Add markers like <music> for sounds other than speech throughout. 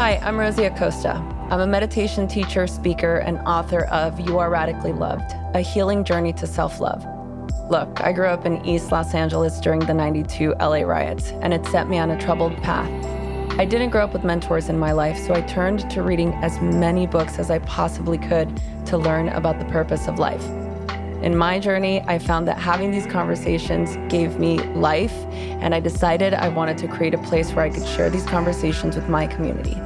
Hi, I'm Rosie Acosta. I'm a meditation teacher, speaker, and author of You Are Radically Loved, a healing journey to self love. Look, I grew up in East Los Angeles during the 92 LA riots, and it set me on a troubled path. I didn't grow up with mentors in my life, so I turned to reading as many books as I possibly could to learn about the purpose of life. In my journey, I found that having these conversations gave me life, and I decided I wanted to create a place where I could share these conversations with my community.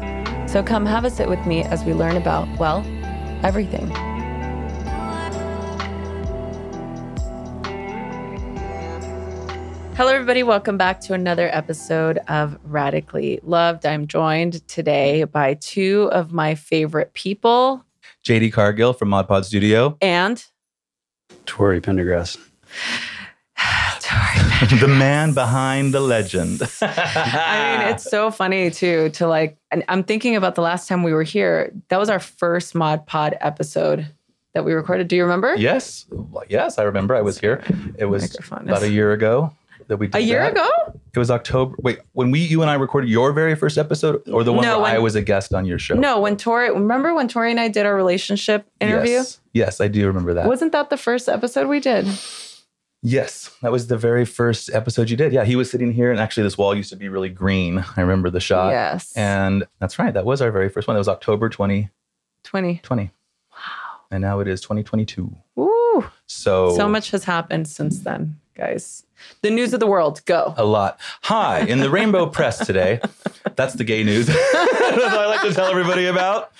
So come have a sit with me as we learn about, well, everything. Hello, everybody. Welcome back to another episode of Radically Loved. I'm joined today by two of my favorite people JD Cargill from Mod Pod Studio. and Torry Pendergrass. <sighs> Torry. <laughs> the man behind the legend. <laughs> I mean, it's so funny too to like, and I'm thinking about the last time we were here. That was our first Mod Pod episode that we recorded. Do you remember? yes, yes, I remember. I was here. It was about a year ago that we did A year that. ago? It was October. Wait, when we you and I recorded your very first episode, or the one No, where I was a guest on your show? No, when Torry, remember when Torry and I did our relationship interview? Yes, yes I do remember that. Wasn't that the first episode we did? Yes, that was the very first episode you did. Yeah, he was sitting here, and actually, this wall used to be really green. I remember the shot. yes. And that's right. That was our very first one. That was October 2020. 20. Wow. And now it is 2022. Woo. So So much has happened since then, guys. The news of the world, go. a lot. Hi, in the Rainbow Press today. That's the gay news. <laughs> That's what I like to tell everybody about.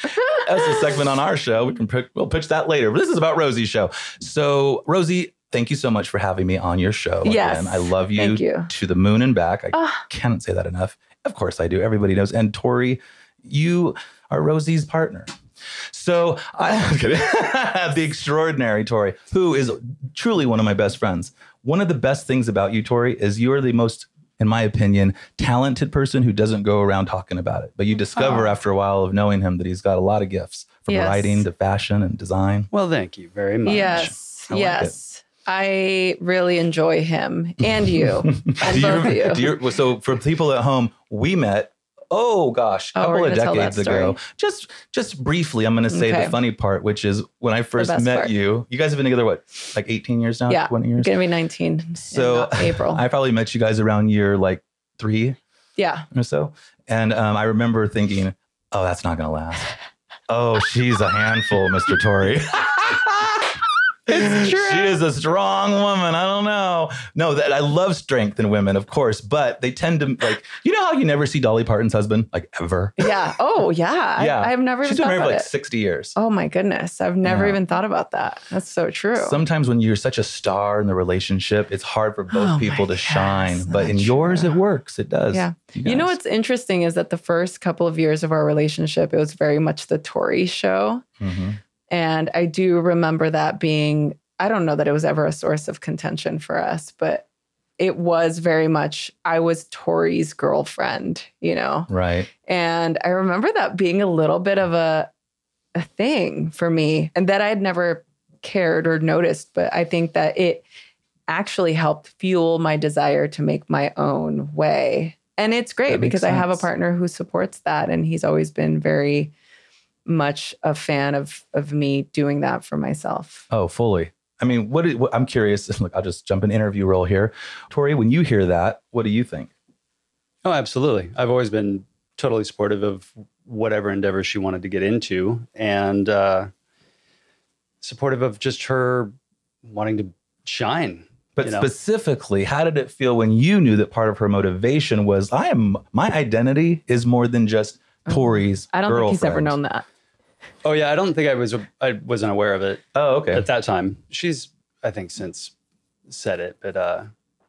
That's a segment on our show. We can pick, we'll pitch that later. But this is about Rosie's show. So Rosie, thank you so much for having me on your show. Yes. Again. I love you, Thank you. to the moon and back. I Ah. cannot say that enough. Of course I do. Everybody knows. And Torry, you are Rosie's partner. So I <laughs> I'm kidding. <laughs> the extraordinary Torry, who is truly one of my best friends. One of the best things about you, Torry, is you are the most, in my opinion, talented person who doesn't go around talking about it. But you discover Oh. after a while of knowing him that he's got a lot of gifts from Yes. writing to fashion and design. Well, thank you very much. Yes. I like yes. I really enjoy him and you. <laughs> I Do you love rem- you. do you- so for people at home, we met. Oh gosh, a Oh, couple of gonna tell that decades ago. Just just briefly, I'm going to say Okay. the funny part, which is when I first met part. you. You guys have been together what, like 18 years now? Yeah. 20 years. Gonna be 19 So in <laughs> April. I probably met you guys around year like three yeah. or so, and um, I remember thinking, "Oh, that's not going to last." Oh, she's a handful, Mr. Torry. <laughs> It's <laughs> true. She is a strong woman. I don't know. No, that I love strength in women, of course, but they tend to like. You know how you never see Dolly Parton's husband like ever. Yeah. Oh, yeah. Yeah. I, I've never She's been married for like it. 60 years. Oh my goodness. I've never Yeah. even thought about that. That's so true. Sometimes when you're such a star in the relationship, it's hard for both Oh people to shine. But in that's yours, it works. It does. Yeah. You know what's interesting is that the first couple of years of our relationship, it was very much the Torry show. Mhm. And I do remember that being, I don't know that it was ever a source of contention for us, but it was very much, I was Torry's girlfriend, you know? Right. And I remember that being a little bit of a, a thing for me and that I had never cared or noticed. But I think that it actually helped fuel my desire to make my own way. And it's great because I have a partner who supports that. And he's always been very much a fan of of me doing that for myself. Oh, fully. I mean, what, is- what I'm curious. <laughs> Look, I'll just jump in interview role here. Torry, when you hear that, what do you think? Oh, absolutely. I've always been totally supportive of whatever endeavor she wanted to get into and uh, supportive of just her wanting to shine. But You know. specifically, how did it feel when you knew that part of her motivation was I am my identity is more than just Torry's I don't think he's ever known that. Oh yeah, I don't think I was I wasn't aware of it Oh, okay. at that time. She's I think since said it, but uh,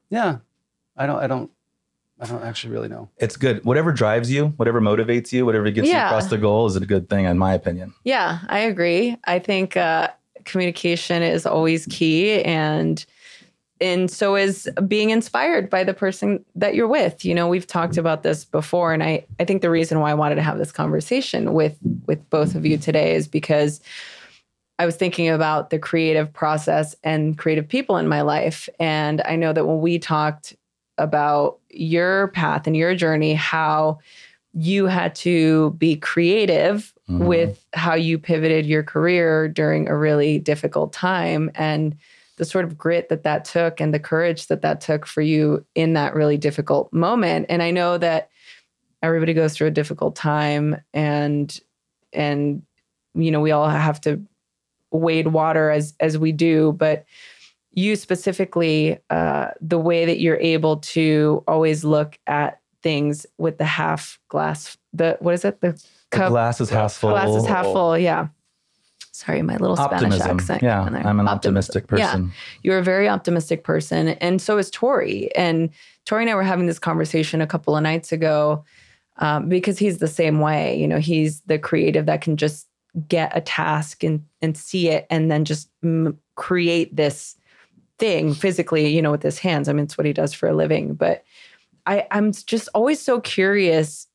yeah, I don't I don't I don't actually really know. it's good. Whatever drives you, whatever motivates you, whatever gets you across the goal is a good thing, in my opinion. Yeah, I agree. I think uh, communication is always key, and and so is being inspired by the person that you're with. You know, we've talked about this before, and I I think the reason why I wanted to have this conversation with with both of you today is because I was thinking about the creative process and creative people in my life, and I know that when we talked about your path and your journey, how you had to be creative Mhm. with how you pivoted your career during a really difficult time and the sort of grit that that took and the courage that that took for you in that really difficult moment. And i know that everybody goes through a difficult time and and you know we all have to wade water as as we do. But you specifically uh, the way that you're able to always look at things with the half glass the what is it? The The glass is half full. glass is half full yeah sorry my little spanish accent Yeah. I'm an Optimism. optimistic Yeah you're a very optimistic person and so is torry. And torry and i were having this conversation a couple of nights ago um, because he's the same way. You know he's the creative that can just get a task and and see it and then just m- create this thing physically you know with his hands. I mean it's what he does for a living. But i i'm just always so curious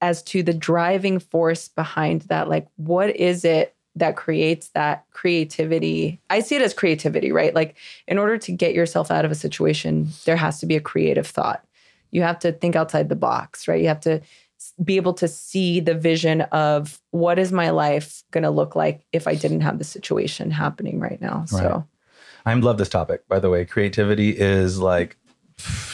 as to the driving force behind that. Like what is it that creates that creativity. I see it as creativity right? Like in order to get yourself out of a situation there has to be a creative thought. You have to think outside the box right? You have to be able to see the vision of what is my life going to look like if i didn't have the situation happening right now Right. so I love this topic, by the way. Creativity is like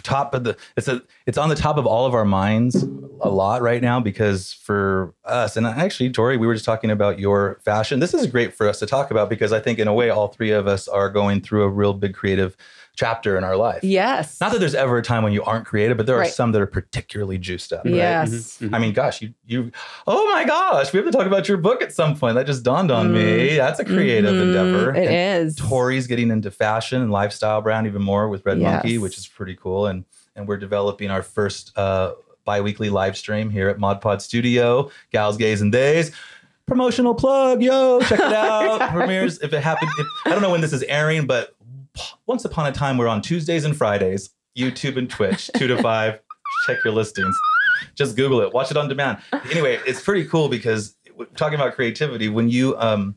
top of the it's a it's on the top of all of our minds a lot right now because for us and actually Torry we were just talking about your fashion. This is great for us to talk about because I think in a way all three of us are going through a real big creative chapter in our life yes not that there's ever a time when you aren't creative but there are Right. some that are particularly juiced up right? yes I mean, gosh, you you oh my gosh, we have to talk about your book at some point. That just dawned on me. That's a creative Mhm. endeavor. It And is. Torry's getting into fashion and lifestyle brand even more with Red Yes. Monkey, which is pretty cool. And and we're developing our first uh bi-weekly live stream here at Mod Pod Studio, Gals, Gays, and Days. Promotional plug, yo, check it <laughs> out. Premieres if it happened. If, I don't know when this is airing, but once upon a time we're on Tuesdays and Fridays, YouTube and Twitch, two to five. Check your listings. Just Google it. Watch it on demand. Anyway, it's pretty cool because talking about creativity, when you um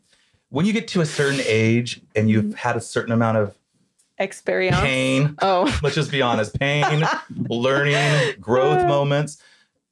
when you get to a certain age and you've had a certain amount of experience pain, oh <laughs> let's just be honest, pain, <laughs> learning, growth moments.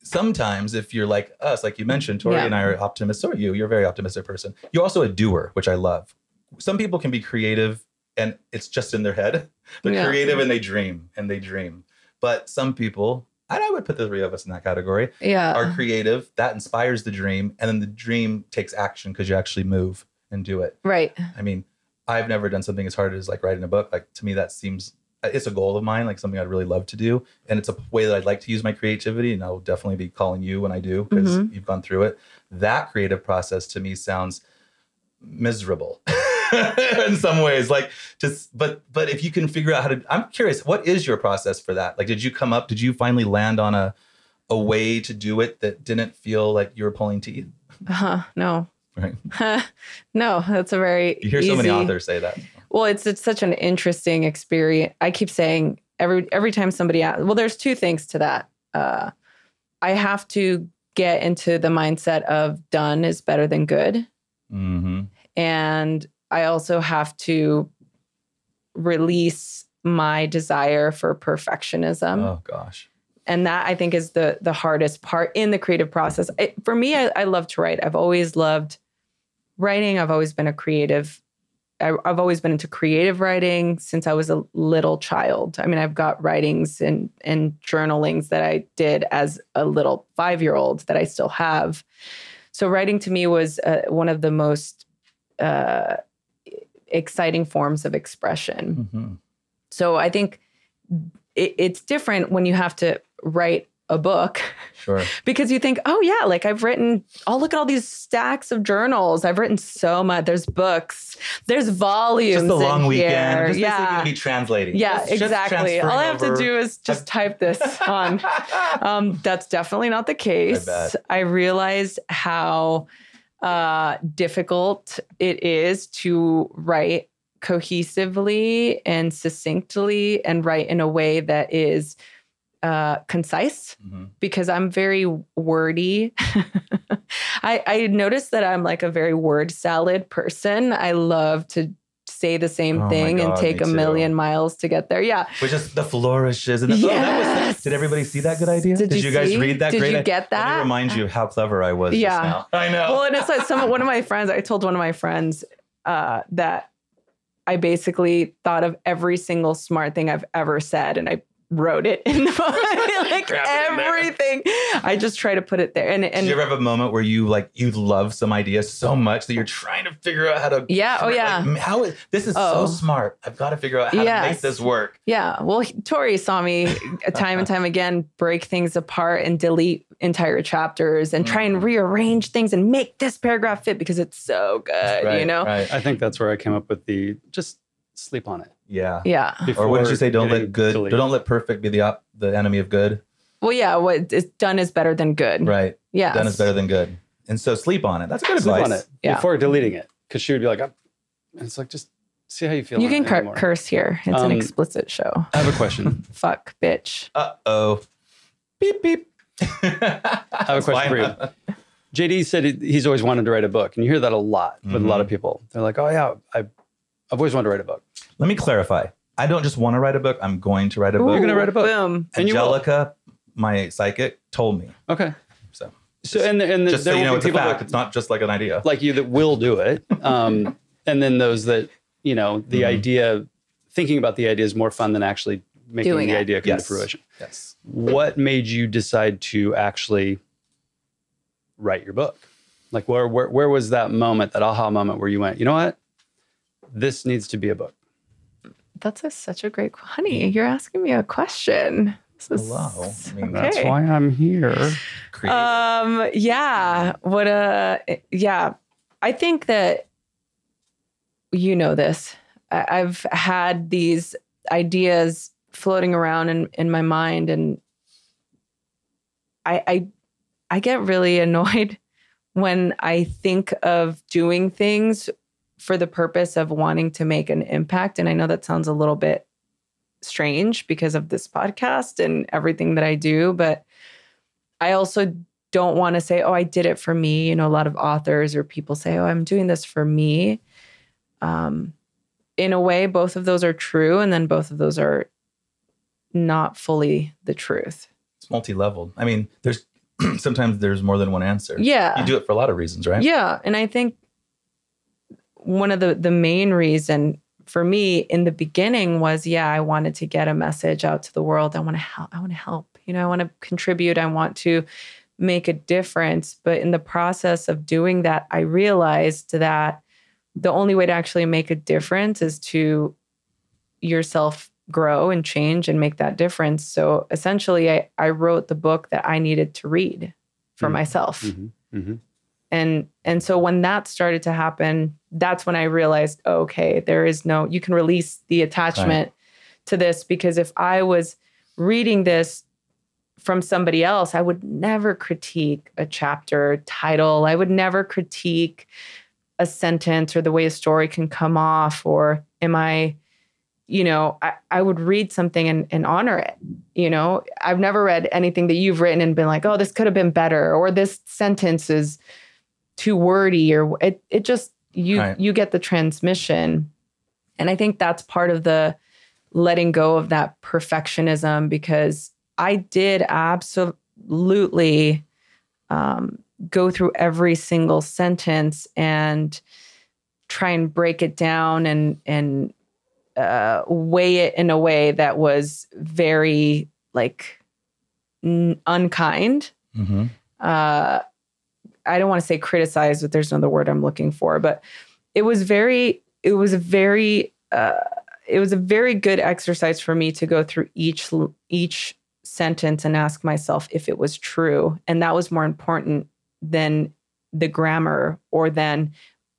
Sometimes, if you're like us, like you mentioned, Torry Yeah. and I are optimists. So are you. You're a very optimistic person. You're also a doer, which I love. Some people can be creative and it's just in their head. <laughs> They're Yeah. creative and they dream and they dream. But some people, and I would put the three of us in that category, yeah are creative. That inspires the dream. And then the dream takes action because you actually move and do it. right I mean, I've never done something as hard as like writing a book. Like to me, that seems it's a goal of mine, like something I'd really love to do, and it's a way that I'd like to use my creativity. And I'll definitely be calling you when I do because Mhm. you've gone through it. That creative process to me sounds miserable <laughs> <laughs> in some ways. Like just, but but if you can figure out how to, I'm curious, what is your process for that? Like, did you come up? Did you finally land on a a way to do it that didn't feel like you were pulling teeth? uh-huh no Right. <laughs> no that's a very You hear so many authors say that. Well, it's it's such an interesting experience. I keep saying every every time somebody asks, well, there's two things to that. Uh, I have to get into the mindset of done is better than good, Mm-hmm. and I also have to release my desire for perfectionism. Oh gosh. and that i think is the the hardest part in the creative process. It, for me I, I love to write. I've always loved writing. I've always been a creative I, i've always been into creative writing since i was a little child. I mean i've got writings and and journalings that i did as a little five year old that i still have. So writing to me was uh, one of the most uh, exciting forms of expression Mhm. so I think it, it's different when you have to write a book Sure. <laughs> because you think, oh yeah, like I've written. Oh, look at all these stacks of journals. I've written so much. There's books. There's volumes. Just a long weekend. Just basically yeah. gonna be translating. Yeah, Just- just exactly. All I have to do is just type this <laughs> on. Um, that's definitely not the case. bet. I realized how uh, difficult it is to write cohesively and succinctly and write in a way that is uh, concise Mhm. because I'm very wordy. <laughs> I, I noticed that I'm like a very word salad person. I love to say the same Oh thing and take a too. million miles to get there. Yeah. Which is the flourishes and the, oh, that was Yes. Yes. Did everybody see that good idea? Did you you guys read that Did great you idea? get Let me that? remind you of how clever I was. Yeah. Just now. I know. Well, and it's like some one of my friends. I told one of my friends uh, that I basically thought of every single smart thing I've ever said, and I wrote it in the <laughs> like Crap it in there. everything. I just try to put it there, and Did you ever have a moment where you like you love some idea so much that you're trying to figure out how to? Yeah, oh, like, yeah. how is this is Oh. so smart? I've got to figure out how to make this work. yeah. Well, Torry saw me time and time again break things apart and delete entire chapters and try and Mhm. rearrange things and make this paragraph fit because it's so good. Right, you know? Right. I think that's where I came up with the just sleep on it. Yeah. Yeah. Or what did you say? Don't let good. delete. Don't let perfect be the op, the enemy of good. Well, yeah. What is done is better than good. Right. Yeah. Done is better than good. And so sleep on it. That's good sleep advice. on it Yeah. before deleting it because she would be like, "I'm-" and it's like just see how you feel. You can cur- curse here. It's an Um, explicit show. I have a question. <laughs> Fuck, bitch. Uh oh. Beep beep. I I have a <laughs> question for you. JD said he's always wanted to write a book, and you hear that a lot with a lot Mm-hmm. of people. They're like, "Oh yeah, I, I've always wanted to write a book." Let me clarify. I don't just want to write a book. I'm going to write a book. You're gonna write a book. Boom. and you will. Angelica, my psychic, told me. Okay. So So and and just so there you will know, be it's a people fact. that- It's not just like an idea. like you that will do it, um, <laughs> and then those that you know the Mhm. idea, thinking about the idea is more fun than actually making Doing the it. idea come Yes. to fruition. yes. What made you decide to actually write your book? Like where where where was that moment, that aha moment where you went, you know what, this needs to be a book? That's a, such a great, honey. You're asking me a question. This is- Hello. I mean, That's why I'm here. Creative. Um. Yeah. What a. Yeah. I think that you know this. I, I've had these ideas floating around in in my mind, and I I I get really <laughs> annoyed when I think of doing things for the purpose of wanting to make an impact. And I know that sounds a little bit strange because of this podcast and everything that I do, but I also don't want to say, oh, I did it for me. You know, a lot of authors or people say, oh, I'm doing this for me. Um, in a way, both of those are true. And then both of those are not fully the truth. it's multi-leveled. I mean, there's <clears throat> sometimes there's more than one answer. Yeah. You do it for a lot of reasons, right? Yeah, and I think one of the the main reason for me in the beginning was yeah, I wanted to get a message out to the world. I want to help. I want to help. You know, I want to contribute. I want to make a difference. But in the process of doing that, I realized that the only way to actually make a difference is to yourself grow and change and make that difference. So essentially, I, I wrote the book that I needed to read for Mhm. myself Mhm. Mhm. And and so when that started to happen that's when i realized oh, okay there is no you can release the attachment to this because if i was reading this from somebody else i would never critique a chapter title. I would never critique a sentence or the way a story can come off or am i you know i, I would read something and, and honor it you know? I've never read anything that you've written and been like oh this could have been better or this sentence is too wordy or it it just you Right. you get the transmission and i think that's part of the letting go of that perfectionism because i did absolutely um, go through every single sentence and try and break it down and and uh, weigh it in a way that was very like n- unkind Mm-hmm. uh, I don't want to say criticize, but there's another word I'm looking for. But it was very, it was a very, uh, it was a very good exercise for me to go through each each sentence and ask myself if it was true, and that was more important than the grammar or than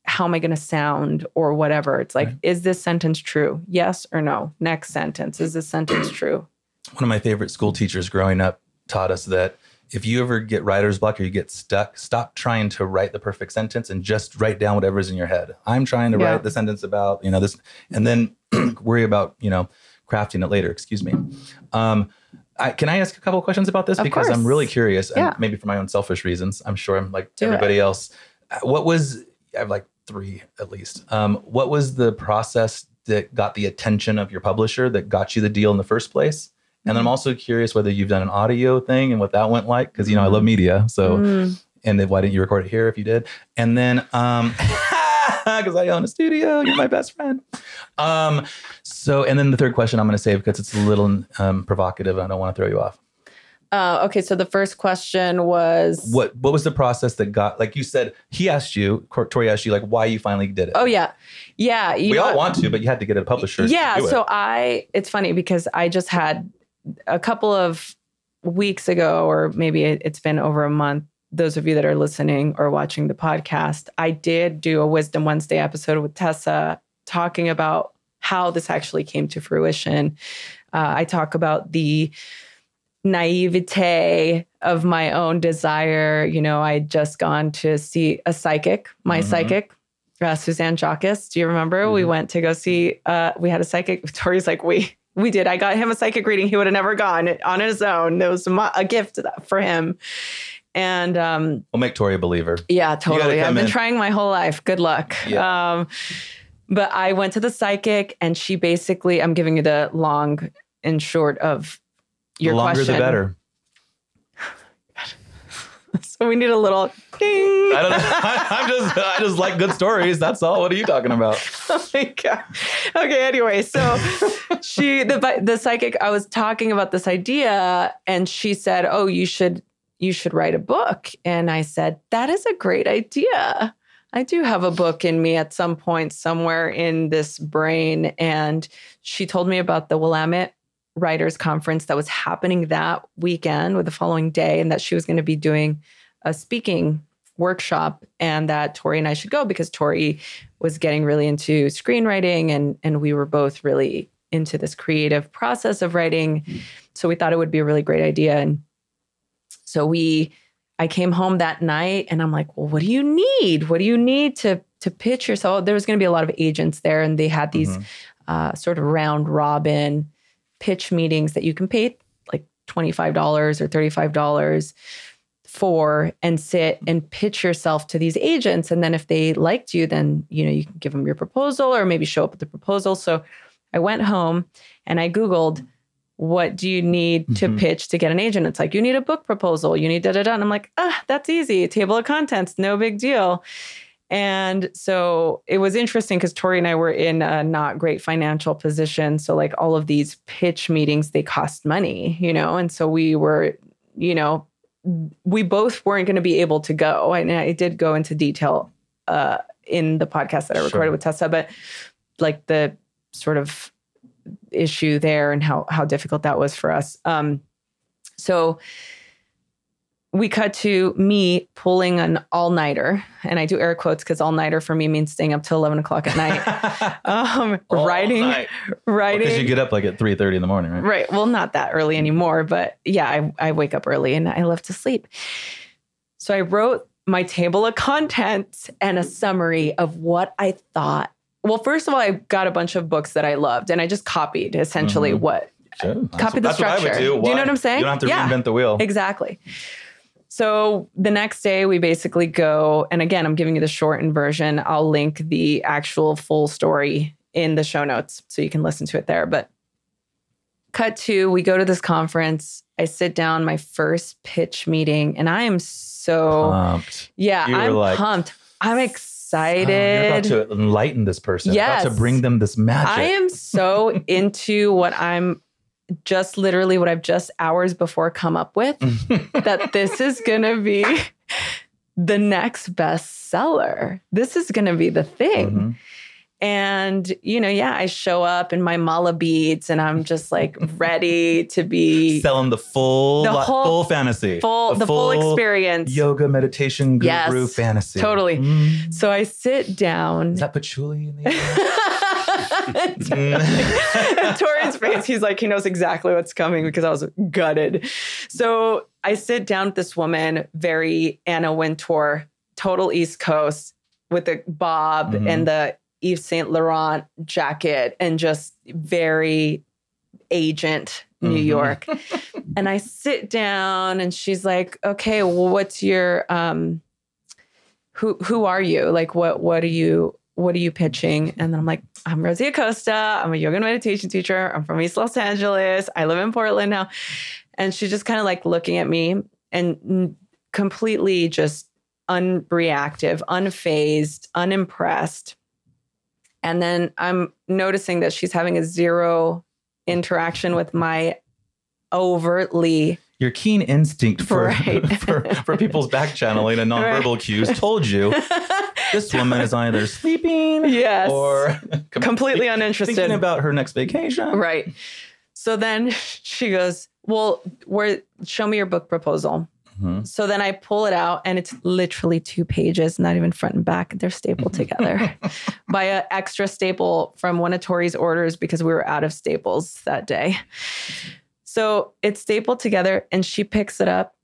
how am I going to sound or whatever. It's like, Right. is this sentence true? Yes or no? Next sentence. Is this sentence true? One of my favorite school teachers growing up taught us that if you ever get writer's block or you get stuck, stop trying to write the perfect sentence and just write down whatever's in your head. I'm trying to Yeah. write the sentence about, you know, this, and then <clears throat> worry about, you know, crafting it later. Excuse me. Um, I, can I ask a couple of questions about this? Of because I'm really curious, and maybe for my own selfish reasons. I'm sure I'm like Do it. everybody else. Uh, What was, I have like three at least. Um, what was the process that got the attention of your publisher that got you the deal in the first place? And then I'm also curious whether you've done an audio thing and what that went like, because you know I love media. So, Mm. and then why didn't you record it here if you did? And then, um, <laughs> because I own a studio, you're my best friend. Um, so, and then the third question I'm going to save because it's a little um, provocative. I don't want to throw you off. Uh, okay, so the first question was What What was the process that got like you said? He asked you, Torry asked you, like why you finally did it. Oh yeah, yeah. You we know all want to, but you had to get a publisher. to yeah do it. so i it's funny because i just had a couple of weeks ago or maybe it, it's been over a month those of you that are listening or watching the podcast i did do a wisdom wednesday episode with tessa talking about how this actually came to fruition uh, i talk about the naivete of my own desire you know i'd just gone to see a psychic my Mhm. psychic uh, Suzanne Jacques. Do you remember? We Mhm. went to go see. Uh, we had a psychic. <laughs> Torry's like, we we did. I got him a psychic reading. He would have never gone on his own. It was a gift for him. And um, we'll make Torry a believer. yeah, totally. I've been in. trying my whole life. Good luck. Yeah. Um, but I went to the psychic, and she basically. I'm giving you the long and short of your the longer question. the better. <laughs> So we need a little ding. I don't know. <laughs> I'm just I just like good stories. That's all. What are you talking about? <laughs> oh my god. Okay. Anyway, so she the the psychic. I was talking about this idea, and she said, "Oh, you should you should write a book." And I said, "That is a great idea." I do have a book in me at some point somewhere in this brain. And she told me about the Willamette Writers Conference that was happening that weekend or the following day, and that she was going to be doing a speaking workshop and that Torry and I should go because Torry was getting really into screenwriting and and we were both really into this creative process of writing. So we thought it would be a really great idea. And so we I came home that night and I'm like, well, what do you need? What do you need to to pitch yourself? There was going to be a lot of agents there and they had these Mhm. uh, sort of round robin pitch meetings that you can pay like $25 or $35 for and sit and pitch yourself to these agents. And then if they liked you then you know you can give them your proposal or maybe show up with the proposal. So i went home and i googled what do you need to Mhm. pitch to get an agent? It's like you need a book proposal. You need da da da. And i'm like ah that's easy. Table of contents. No big deal and so it was interesting because Torry and I were in a not great financial position. So, like, all of these pitch meetings, they cost money, you know? And so we were, you know, we both weren't going to be able to go. And I did go into detail uh, in the podcast that I recorded Sure. with Tessa, but like the sort of issue there and how how difficult that was for us. Um, so we cut to me pulling an all nighter, and I do air quotes because all nighter for me means staying up till eleven o'clock at night, <laughs> um, All writing, night. writing. Because you get up like at 3:30 in the morning, right? Right. Well, not that early anymore, but yeah, I, I wake up early and I love to sleep. So I wrote my table of contents and a summary of what I thought. Well, first of all, I got a bunch of books that I loved and I just copied essentially Mhm. what Sure. That's- Copy the that's what I would structure. do. Do you know what I'm saying? You don't have to Yeah. reinvent the wheel. Exactly. So the next day, we basically go, and again, I'm giving you the shortened version. I'll link the actual full story in the show notes so you can listen to it there. But cut to, we go to this conference. I sit down, my first pitch meeting, and I am so, Pumped. yeah, You were I'm like, pumped. I'm excited. you're about to enlighten this person. You're About Yes. to bring them this magic. I am so <laughs> into what I'm just literally what I've just hours before come up with <laughs> that this is going to be the next bestseller. This is going to be the thing. Mhm. And, you know, yeah, I show up in my mala beads and I'm just like ready to be Selling the full, The whole- full fantasy, full, the full experience. yoga meditation guru Yes, fantasy. totally. Mm. So I sit down. Is that patchouli in the air? <laughs> <laughs> Torry's face, he's like, he knows exactly what's coming because I was gutted. So I sit down with this woman, very Anna Wintour, total East Coast, with the bob Mhm. and the Yves Saint Laurent jacket, and just very agent New Mhm. York. <laughs> and I sit down, and she's like, "Okay, well, what's your um, who who are you? Like, what what are you what are you pitching? And then I'm like, I'm Rosie Acosta. I'm a yoga and meditation teacher. I'm from East Los Angeles. I live in Portland now. And she's just kind of like looking at me and completely just unreactive, unfazed, unimpressed. And then I'm noticing that she's having a zero interaction with my overtly your keen instinct for, Right. <laughs> for, for people's back channeling and <laughs> nonverbal cues told you <laughs> this woman is either <laughs> sleeping Yes. or com- <laughs> completely <laughs> uninterested. thinking about her next vacation. Right. So then she goes, Well, where show me your book proposal. Mhm. So then I pull it out and it's literally two pages, not even front and back. They're stapled together by an extra staple from one of Torry's orders because we were out of staples that day. So it's stapled together and she picks it up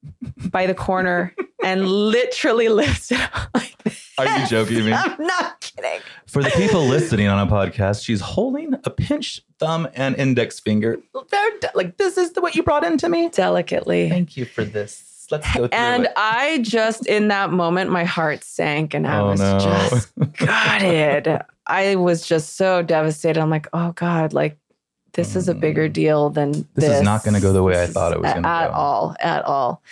by the corner and literally lifts it up <laughs> like this. Are you joking me? I'm not kidding. For the people listening on a podcast, she's holding a pinched thumb and index finger. Very de- Like, this is the, what you brought into me. Delicately. Thank you for this. Let's go through And it. I just, in that moment, my heart sank and I Oh, was no. just <laughs> gutted. I was just so devastated. I'm like, oh God, like this is a bigger deal than this. Mm. This is not gonna go the way I thought it was gonna At go. all, at all.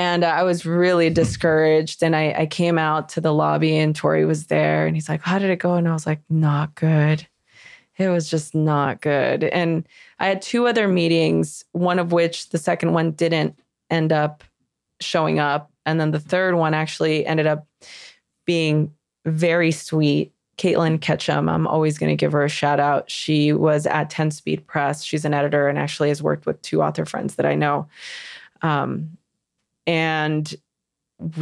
And uh, I was really discouraged. And I, I came out to the lobby and Torry was there and he's like, how did it go? And I was like, not good. It was just not good. And I had two other meetings, one of which the second one didn't end up showing up. And then the third one actually ended up being very sweet. Caitlin Ketchum, I'm always going to give her a shout out. She was at 10 Speed Press. She's an editor and actually has worked with two author friends that I know. Um, and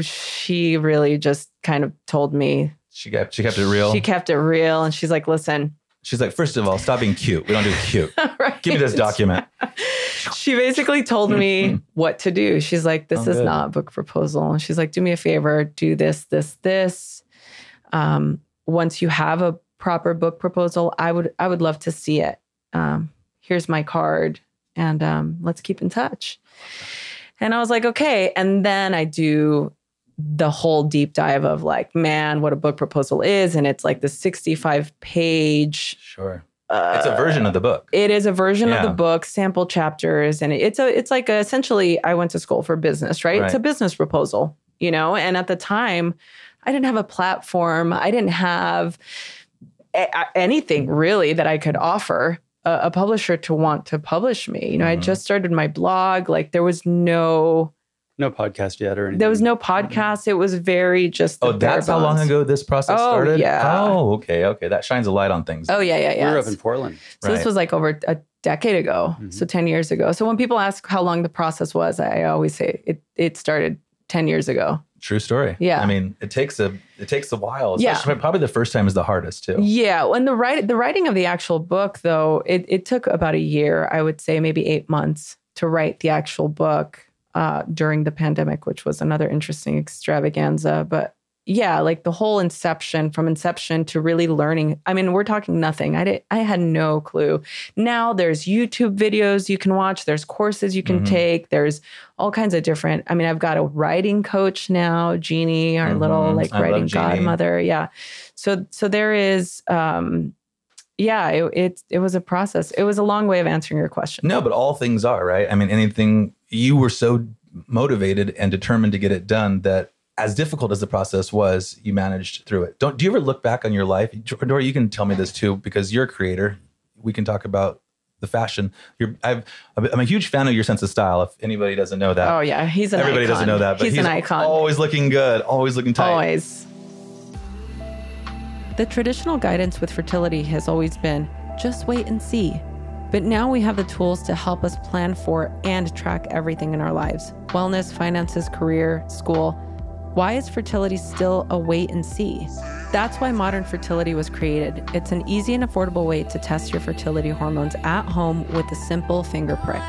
she really just kind of told me She kept, she kept it real. She kept it real. And she's like, listen, She's like, first of all, stop being cute. We don't do cute. <laughs> right? Give me this document. <laughs> she basically told me <laughs> what to do. She's like, this Oh, is good. not a book proposal. And she's like, do me a favor, do this, this, this. Um, once you have a proper book proposal, I would I would love to see it. Um, here's my card and um, let's keep in touch. And I was like, okay. And then I do the whole deep dive of like, man, what a book proposal is. And it's like the 65 page Sure. It's a uh, version of the book. it is a version of the book, sample chapters, and it's a it's like a, essentially I went to school for business, right? It's a business proposal, you know. And at the time, I didn't have a platform. I didn't have a- anything really that I could offer a, a publisher to want to publish me. You know, I Mhm. just started my blog. Like there was no No podcast yet or anything. there was no podcast. It was very just. the Oh, that's bare how long ago this process Oh, started? yeah. Oh, okay. Okay. That shines a light on things. Oh yeah, yeah, yeah. We yeah. were up in Portland. So this was like over a decade ago, Mhm. so 10 years ago. So when people ask how long the process was, I always say it it started 10 years ago. True story. Yeah. I mean, it takes a it takes a while. Yeah. Probably the first time is the hardest too. Yeah, when the write the writing of the actual book though, it it took about a year, I would say maybe 8 months to write the actual book uh during the pandemic, which was another interesting extravaganza, but yeah, like the whole inception from inception to really learning. I mean, we're talking nothing. I did I had no clue. Now there's YouTube videos you can watch, there's courses you can Mhm. take, there's all kinds of different. I mean, I've got a writing coach now, Jeannie, our little Mhm. like I writing godmother. Yeah. So so there is um yeah, it, it it was a process. It was a long way of answering your question. No, but all things are, right? I mean, anything you were so motivated and determined to get it done that as difficult as the process was, you managed through it. Don't do you ever look back on your life? Dora, you can tell me this too, because you're a creator. We can talk about the fashion. You're, I've, I'm a huge fan of your sense of style. If anybody doesn't know that, Oh yeah, he's an everybody icon. doesn't know that, but he's, he's, an icon. always looking good, always looking tight. Always. The traditional guidance with fertility has always been just wait and see. But now we have the tools to help us plan for and track everything in our lives wellness, finances, career, school. Why is fertility still a wait and see? That's why Modern Fertility was created. It's an easy and affordable way to test your fertility hormones at home with a simple finger prick.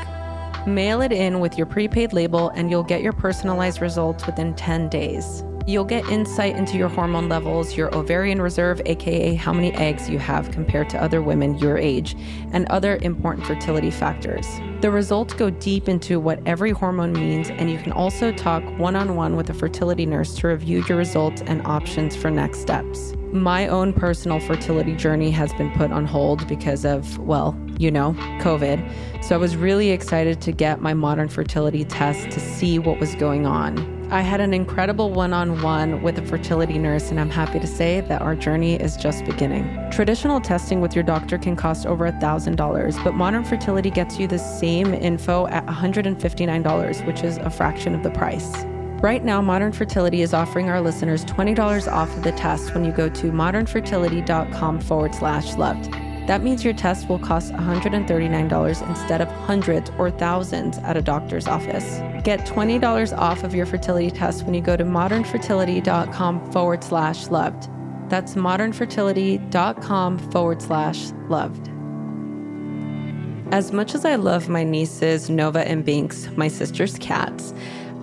Mail it in with your prepaid label, and you'll get your personalized results within 10 days. You'll get insight into your hormone levels, your ovarian reserve, aka how many eggs you have compared to other women your age, and other important fertility factors. The results go deep into what every hormone means, and you can also talk one on one with a fertility nurse to review your results and options for next steps. My own personal fertility journey has been put on hold because of, well, you know, COVID. So I was really excited to get my modern fertility test to see what was going on. I had an incredible one on one with a fertility nurse, and I'm happy to say that our journey is just beginning. Traditional testing with your doctor can cost over $1,000, but modern fertility gets you the same info at $159, which is a fraction of the price. Right now, Modern Fertility is offering our listeners $20 off of the test when you go to modernfertility.com forward slash loved. That means your test will cost $139 instead of hundreds or thousands at a doctor's office. Get $20 off of your fertility test when you go to modernfertility.com forward slash loved. That's modernfertility.com forward slash loved. As much as I love my nieces, Nova and Binks, my sister's cats,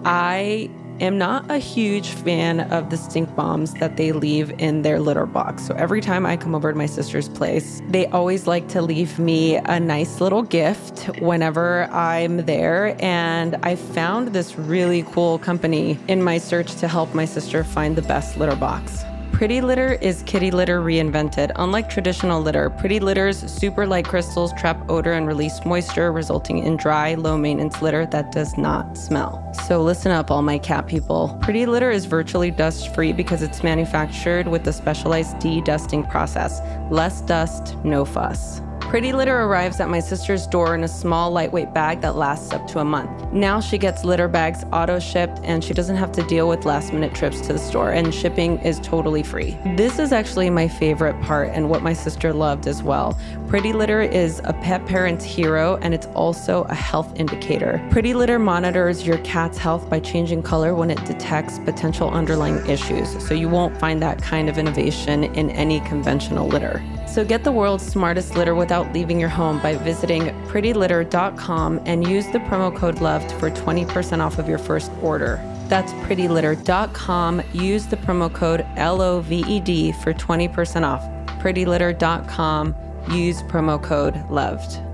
I am not a huge fan of the stink bombs that they leave in their litter box. So every time I come over to my sister's place, they always like to leave me a nice little gift whenever I'm there. And I found this really cool company in my search to help my sister find the best litter box. Pretty Litter is kitty litter reinvented. Unlike traditional litter, Pretty Litter's super light crystals trap odor and release moisture, resulting in dry, low maintenance litter that does not smell. So listen up, all my cat people. Pretty Litter is virtually dust free because it's manufactured with a specialized de dusting process. Less dust, no fuss. Pretty Litter arrives at my sister's door in a small, lightweight bag that lasts up to a month. Now she gets litter bags auto shipped and she doesn't have to deal with last minute trips to the store, and shipping is totally free. This is actually my favorite part and what my sister loved as well. Pretty Litter is a pet parent's hero and it's also a health indicator. Pretty Litter monitors your cat's health by changing color when it detects potential underlying issues, so you won't find that kind of innovation in any conventional litter. So get the world's smartest litter without leaving your home by visiting prettylitter.com and use the promo code LOVED for 20% off of your first order. That's prettylitter.com. Use the promo code LOVED for 20% off. prettylitter.com. Use promo code LOVED.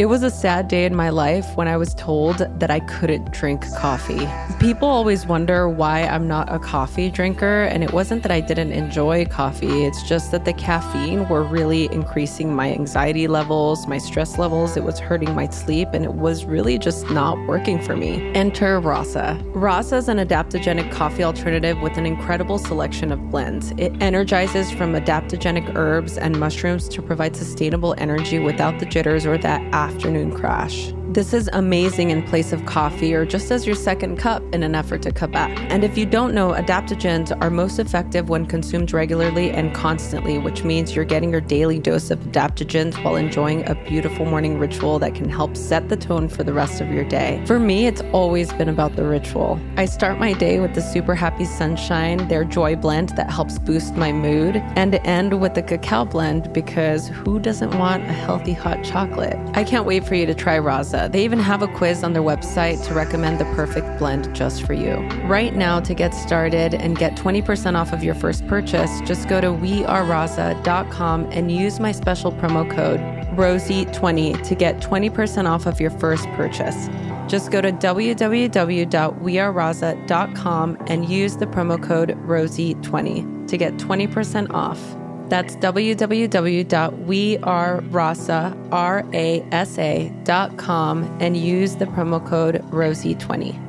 It was a sad day in my life when I was told that I couldn't drink coffee. People always wonder why I'm not a coffee drinker, and it wasn't that I didn't enjoy coffee, it's just that the caffeine were really increasing my anxiety levels, my stress levels, it was hurting my sleep, and it was really just not working for me. Enter Rasa. Rasa is an adaptogenic coffee alternative with an incredible selection of blends. It energizes from adaptogenic herbs and mushrooms to provide sustainable energy without the jitters or that afternoon crash. This is amazing in place of coffee or just as your second cup in an effort to cut back. And if you don't know, adaptogens are most effective when consumed regularly and constantly, which means you're getting your daily dose of adaptogens while enjoying a beautiful morning ritual that can help set the tone for the rest of your day. For me, it's always been about the ritual. I start my day with the Super Happy Sunshine, their joy blend that helps boost my mood, and end with the cacao blend because who doesn't want a healthy hot chocolate? I can't wait for you to try Rasa. They even have a quiz on their website to recommend the perfect blend just for you. Right now, to get started and get 20% off of your first purchase, just go to wearerasa.com and use my special promo code ROSIE20 to get 20% off of your first purchase. Just go to www.wearerasa.com and use the promo code ROSIE20 to get 20% off. That's www.wearerasa.com and use the promo code ROSIE20.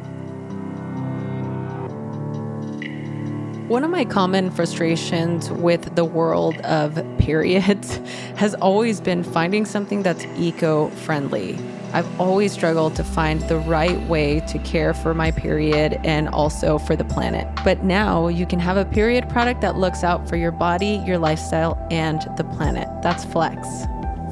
One of my common frustrations with the world of periods <laughs> has always been finding something that's eco friendly. I've always struggled to find the right way to care for my period and also for the planet. But now you can have a period product that looks out for your body, your lifestyle, and the planet. That's Flex.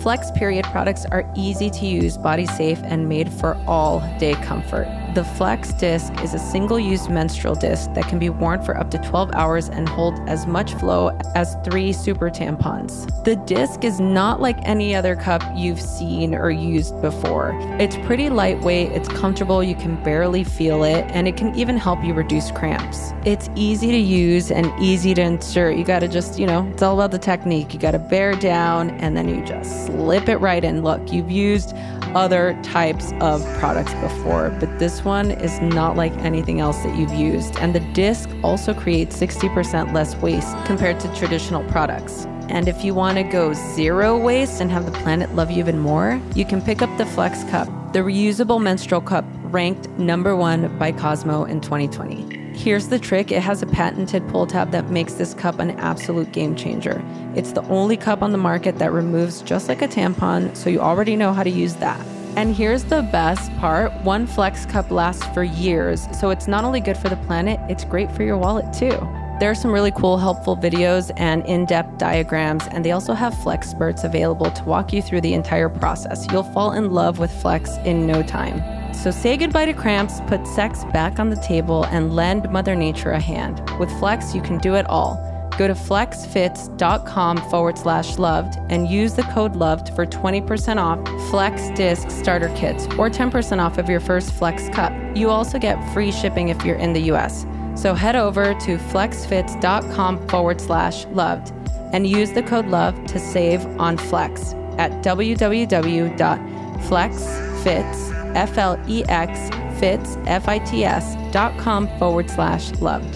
Flex period products are easy to use, body safe, and made for all day comfort. The Flex Disc is a single use menstrual disc that can be worn for up to 12 hours and hold as much flow as three super tampons. The disc is not like any other cup you've seen or used before. It's pretty lightweight, it's comfortable, you can barely feel it, and it can even help you reduce cramps. It's easy to use and easy to insert. You gotta just, you know, it's all about the technique. You gotta bear down and then you just slip it right in. Look, you've used other types of products before, but this one is not like anything else that you've used. And the disc also creates 60% less waste compared to traditional products. And if you want to go zero waste and have the planet love you even more, you can pick up the Flex Cup, the reusable menstrual cup ranked number one by Cosmo in 2020. Here's the trick it has a patented pull tab that makes this cup an absolute game changer. It's the only cup on the market that removes just like a tampon, so you already know how to use that. And here's the best part one Flex cup lasts for years, so it's not only good for the planet, it's great for your wallet too. There are some really cool, helpful videos and in depth diagrams, and they also have Flex Experts available to walk you through the entire process. You'll fall in love with Flex in no time. So say goodbye to cramps, put sex back on the table, and lend Mother Nature a hand. With Flex, you can do it all. Go to flexfits.com forward slash loved and use the code loved for 20% off Flex Disc starter kits or 10% off of your first Flex cup. You also get free shipping if you're in the US. So head over to flexfits.com forward slash loved and use the code love to save on Flex at www.flexfits.com F L E X fits, F I T S dot com forward slash loved.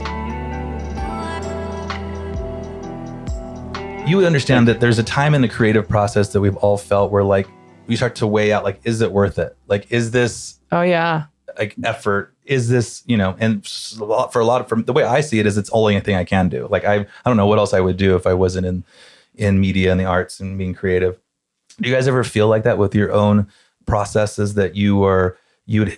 You would understand that there's a time in the creative process that we've all felt where like we start to weigh out like, is it worth it? Like, is this Oh yeah. like effort? Is this, you know, and a lot for a lot of from the way I see it is it's only a thing I can do. Like I I don't know what else I would do if I wasn't in in media and the arts and being creative. Do you guys ever feel like that with your own processes that you are you would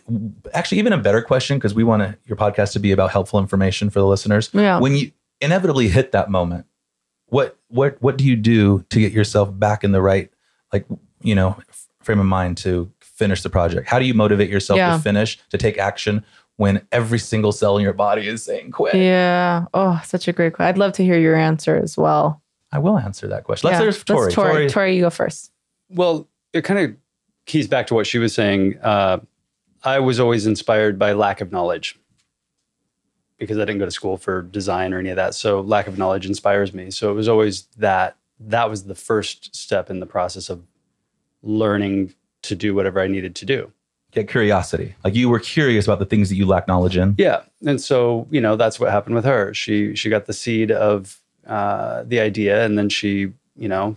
actually even a better question because we want to, your podcast to be about helpful information for the listeners. Yeah. When you inevitably hit that moment, what what what do you do to get yourself back in the right like you know frame of mind to finish the project? How do you motivate yourself Yeah. to finish to take action when every single cell in your body is saying quit? Yeah. Oh, such a great question. I'd love to hear your answer as well. I will answer that question. Let's yeah. hear Torry. Let's Torry. Torry, you go first. Well, it kind of keys back to what she was saying. Uh, I was always inspired by lack of knowledge because I didn't go to school for design or any of that. So lack of knowledge inspires me. So it was always that. That was the first step in the process of learning to do whatever I needed to do. Get curiosity. Like you were curious about the things that you lack knowledge in. Yeah, and so you know that's what happened with her. She she got the seed of uh, the idea, and then she you know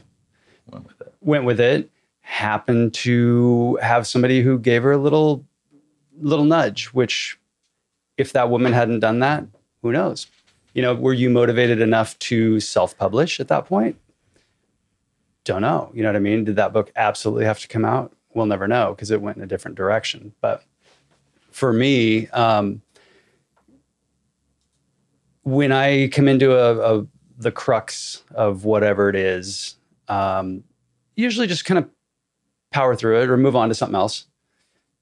Went with it. went with it. Happened to have somebody who gave her a little little nudge. Which, if that woman hadn't done that, who knows? You know, were you motivated enough to self publish at that point? Don't know. You know what I mean? Did that book absolutely have to come out? We'll never know because it went in a different direction. But for me, um, when I come into a, a the crux of whatever it is, um, usually just kind of power through it or move on to something else,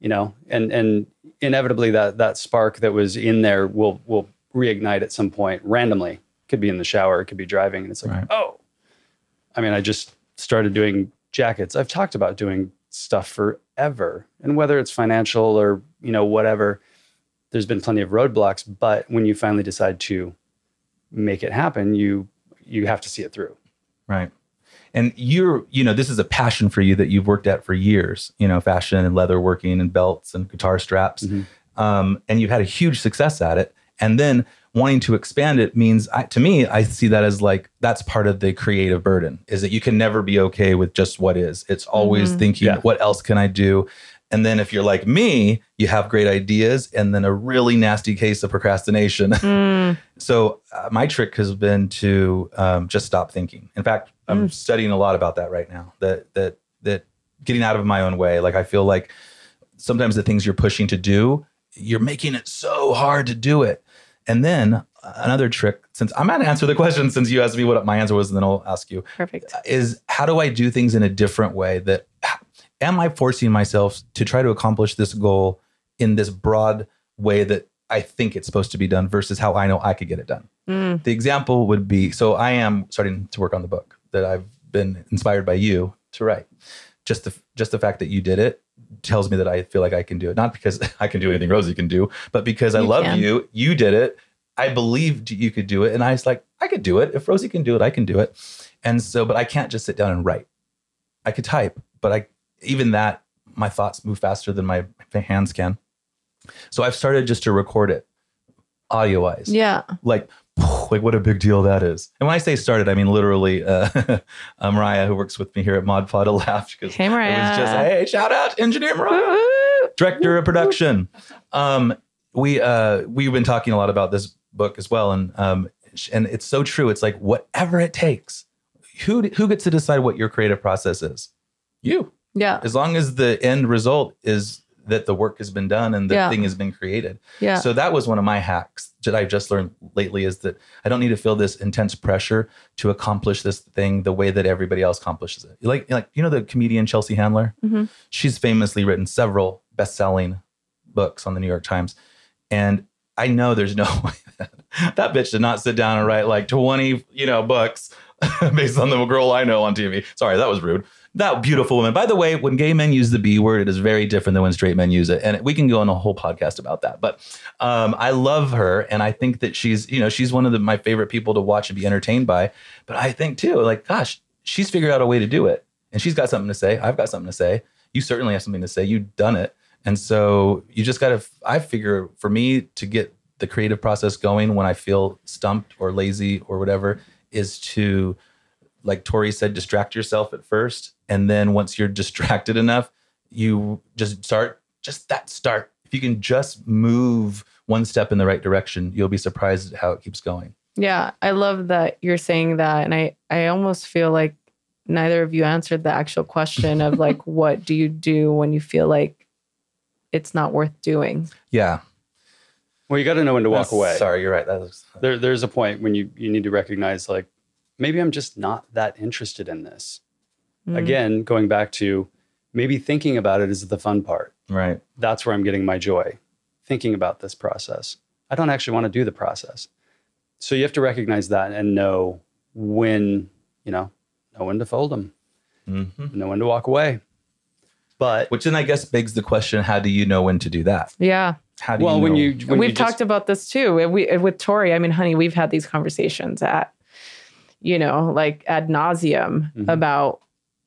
you know, and and inevitably that that spark that was in there will will reignite at some point randomly. Could be in the shower, it could be driving, and it's like, Right. oh, I mean, I just started doing jackets. I've talked about doing stuff forever, and whether it's financial or you know whatever, there's been plenty of roadblocks. But when you finally decide to make it happen, you you have to see it through. Right. And you're, you know, this is a passion for you that you've worked at for years, you know, fashion and leather working and belts and guitar straps. Mhm. Um, and you've had a huge success at it. And then wanting to expand it means, I, to me, I see that as like, that's part of the creative burden is that you can never be okay with just what is. It's always Mhm. thinking, Yeah. what else can I do? And then if you're like me, you have great ideas and then a really nasty case of procrastination. <laughs> Mm, So uh, my trick has been to um, just stop thinking. In fact, I'm studying a lot about that right now. That that that getting out of my own way. Like I feel like sometimes the things you're pushing to do, you're making it so hard to do it. And then uh, another trick, since I'm going to answer the question, since you asked me what my answer was, and then I'll ask you perfect. is how do I do things in a different way? That am I forcing myself to try to accomplish this goal in this broad way that I think it's supposed to be done versus how I know I could get it done. Mm. The example would be so I am starting to work on the book that I've been inspired by you to write. Just the just the fact that you did it tells me that I feel like I can do it. Not because <laughs> I can do anything Rosie can do, but because I You love can. you. You did it. I believed you could do it, and I was like, I could do it. If Rosie can do it, I can do it. And so, but I can't just sit down and write. I could type, but I even that my thoughts move faster than my hands can. So I've started just to record it audio wise Yeah. like like what a big deal that is. And when I say started, I mean literally. Uh, <laughs> uh, Mariah, who works with me here at ModPod, <laughs> laughed because Hey, it Mariah. was just hey, shout out engineer Mariah, director of production. Um, we uh, we've been talking a lot about this book as well, and um, and it's so true. It's like whatever it takes. Who who gets to decide what your creative process is? You Yeah. as long as the end result is that the work has been done and the Yeah. thing has been created. Yeah. So that was one of my hacks that I've just learned lately is that I don't need to feel this intense pressure to accomplish this thing the way that everybody else accomplishes it. Like, like you know, the comedian Chelsea Handler. mm-hmm. She's famously written several best-selling books on the New York Times, and I know there's no <laughs> way that that bitch did not sit down and write like 20, you know, books <laughs> based on the girl I know on TV. Sorry, that was rude. That beautiful woman. By the way, when gay men use the B word, it is very different than when straight men use it. And we can go on a whole podcast about that. But um, I love her. And I think that she's, you know, she's one of the, my favorite people to watch and be entertained by. But I think too, like, gosh, she's figured out a way to do it. And she's got something to say. I've got something to say. You certainly have something to say. You've done it. And so you just got to, I figure for me to get the creative process going when I feel stumped or lazy or whatever is to, like Torry said, distract yourself at first. And then once you're <laughs> distracted enough, you just start, just that start. If you can just move one step in the right direction, you'll be surprised at how it keeps going. Yeah, I love that you're saying that, and I I almost feel like neither of you answered the actual question of like, <laughs> what do you do when you feel like it's not worth doing? Yeah. Well, you got to know when to walk That's- away. Sorry, you're right. That was, There, there's a point when you you need to recognize like maybe I'm just not that interested in this. Mm. Again, going back to maybe thinking about it is the fun part. right. That's where I'm getting my joy. Thinking about this process. I don't actually want to do the process. So you have to recognize that and know when, you know, know when to fold them, hmm know when to walk away. But Which then I guess begs the question how do you know when to do that? Yeah, How do well, you when know? you when we've you talked just, about this too. We with Torry. I mean, honey, we've had these conversations at, you know, like ad nauseum Mhm. about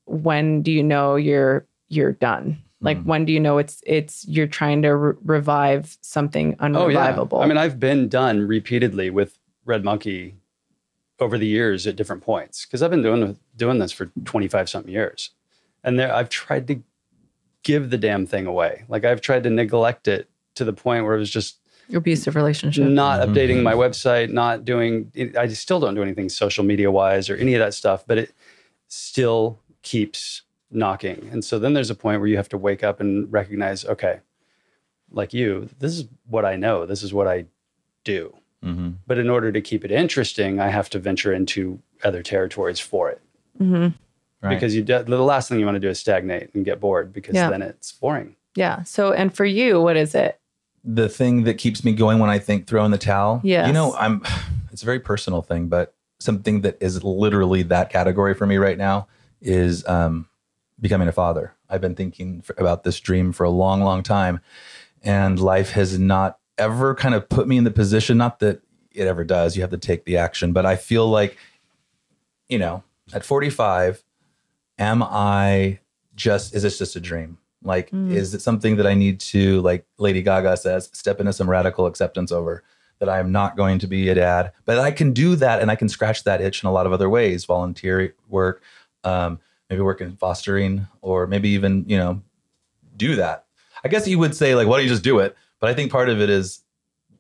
when do you know you're you're done. Like Mhm. when do you know it's it's you're trying to re- revive something Oh yeah. unrevivable? I mean, I've been done repeatedly with Red Monkey over the years at different points because I've been doing doing this for 25 something years. And there I've tried to give the damn thing away. Like I've tried to neglect it to the point where it was just abusive relationship. not Mhm. updating my website, not doing I still don't do anything social media wise or any of that stuff, but it still keeps knocking. And so then there's a point where you have to wake up and recognize, okay, like you, this is what I know, this is what I do. Mhm. But in order to keep it interesting, I have to venture into other territories for it. hmm Right. Because you de- the last thing you want to do is stagnate and get bored because Yeah. then it's boring. Yeah. So, and for you, what is it? the thing that keeps me going when I think throw in the towel. Yeah. You know, I'm <sighs> it's a very personal thing, but something that is literally that category for me right now is um, becoming a father. I've been thinking for, about this dream for a long, long time, and life has not ever kind of put me in the position. Not that it ever does. You have to take the action, but I feel like, you know, at 45, am I just? Is this just a dream? Like, Mm. is it something that I need to, like Lady Gaga says, step into some radical acceptance over? That I am not going to be a dad, but I can do that, and I can scratch that itch in a lot of other ways: volunteer work, um, maybe work in fostering, or maybe even you know do that. I guess you would say like, why don't you just do it? But I think part of it is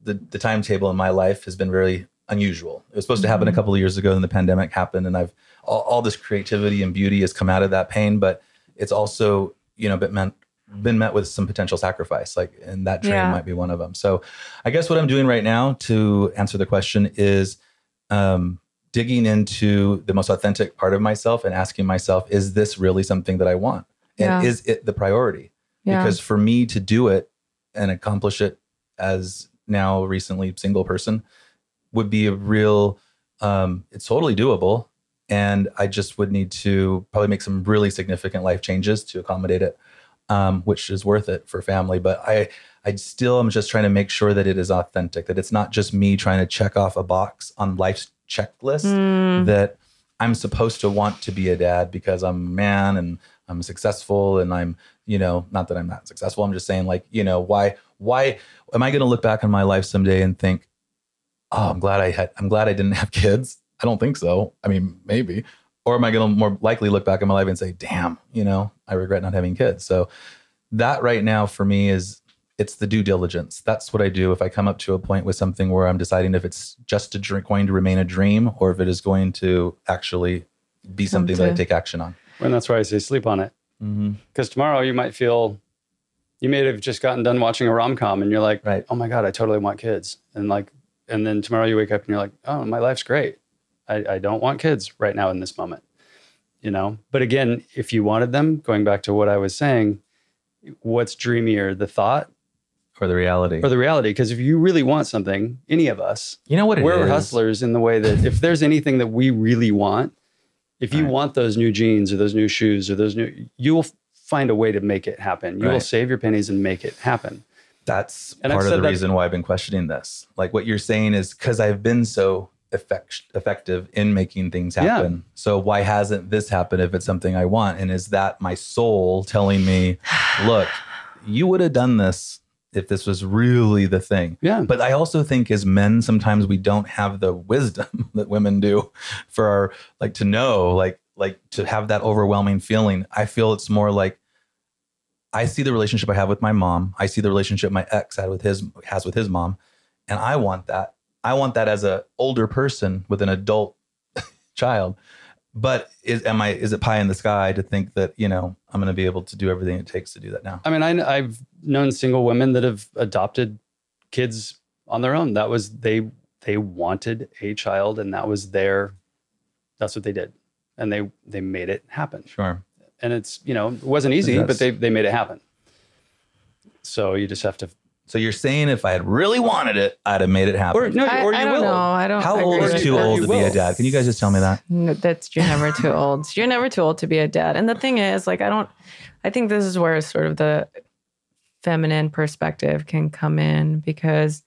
the the timetable in my life has been very unusual. It was supposed to happen a Mhm. couple of years ago, then the pandemic happened, and I've all, all this creativity and beauty has come out of that pain, but it's also you know been meant been met with some potential sacrifice like and that dream Yeah. might be one of them so i guess what i'm doing right now to answer the question is um, digging into the most authentic part of myself and asking myself is this really something that i want and Yeah. is it the priority Yeah. because for me to do it and accomplish it as now recently single person would be a real um it's totally doable and I just would need to probably make some really significant life changes to accommodate it um which is worth it for family but I I still am just trying to make sure that it is authentic that it's not just me trying to check off a box on life's checklist Mm. that I'm supposed to want to be a dad because I'm a man and I'm successful and I'm, you know, not that I'm not successful. I'm just saying, like, you know, why, why am I going to look back on my life someday and think, oh, I'm glad I had, I'm glad I didn't have kids. I don't think so. I mean, maybe. Or am I going to more likely look back on my life and say, damn, you know, I regret not having kids. So that right now for me is it's the due diligence. That's what I do if I come up to a point with something where I'm deciding if it's just a dream, going to remain a dream or if it is going to actually be Come something that I take action on. And that's why I say sleep on it. Mm-hmm. Because tomorrow you might feel, you may have just gotten done watching a rom com and you're like, Right. oh my God, I totally want kids. And like, and then tomorrow you wake up and you're like, oh, my life's great. I, I don't want kids right now in this moment. You know? But again, if you wanted them, going back to what I was saying, what's dreamier, the thought Or the reality. or the reality? Because if you really want something, any of us, you know what it we're is? hustlers in the way that if there's anything that we really want, if you Right. want those new jeans or those new shoes or those new, you will find a way to make it happen. You will save your pennies and make it happen. That's And I've part of said the reason why I've been questioning this. Like what you're saying is because I've been so effect- effective in making things Yeah. happen. So why hasn't this happened if it's something I want? And is that my soul telling me, <sighs> look, you would have done this if this was really the thing? Yeah. But I also think as men, sometimes we don't have the wisdom <laughs> that women do for our like to know, like like to have that overwhelming feeling. I feel it's more like I see the relationship I have with my mom. I see the relationship my ex had with his has with his mom, and I want that. I want that as a older person with an adult <laughs> child. But is am I is it pie in the sky to think that you know I'm going to be able to do everything it takes to do that now? I mean, I, I've known single women that have adopted kids on their own. That was they they wanted a child, and that was their that's what they did, and they they made it happen. Sure. And it's you know it wasn't easy, but they they made it happen. So you just have to, So you're saying if I had really wanted it, I'd have made it happen. or no, I, or you I don't will. know. I don't. How agree old is too old to be a dad? Can you guys just tell me that? <laughs> No, that's you're never too old. You're never too old to be a dad. And the thing is, like, I don't. I think this is where sort of the feminine perspective can come in because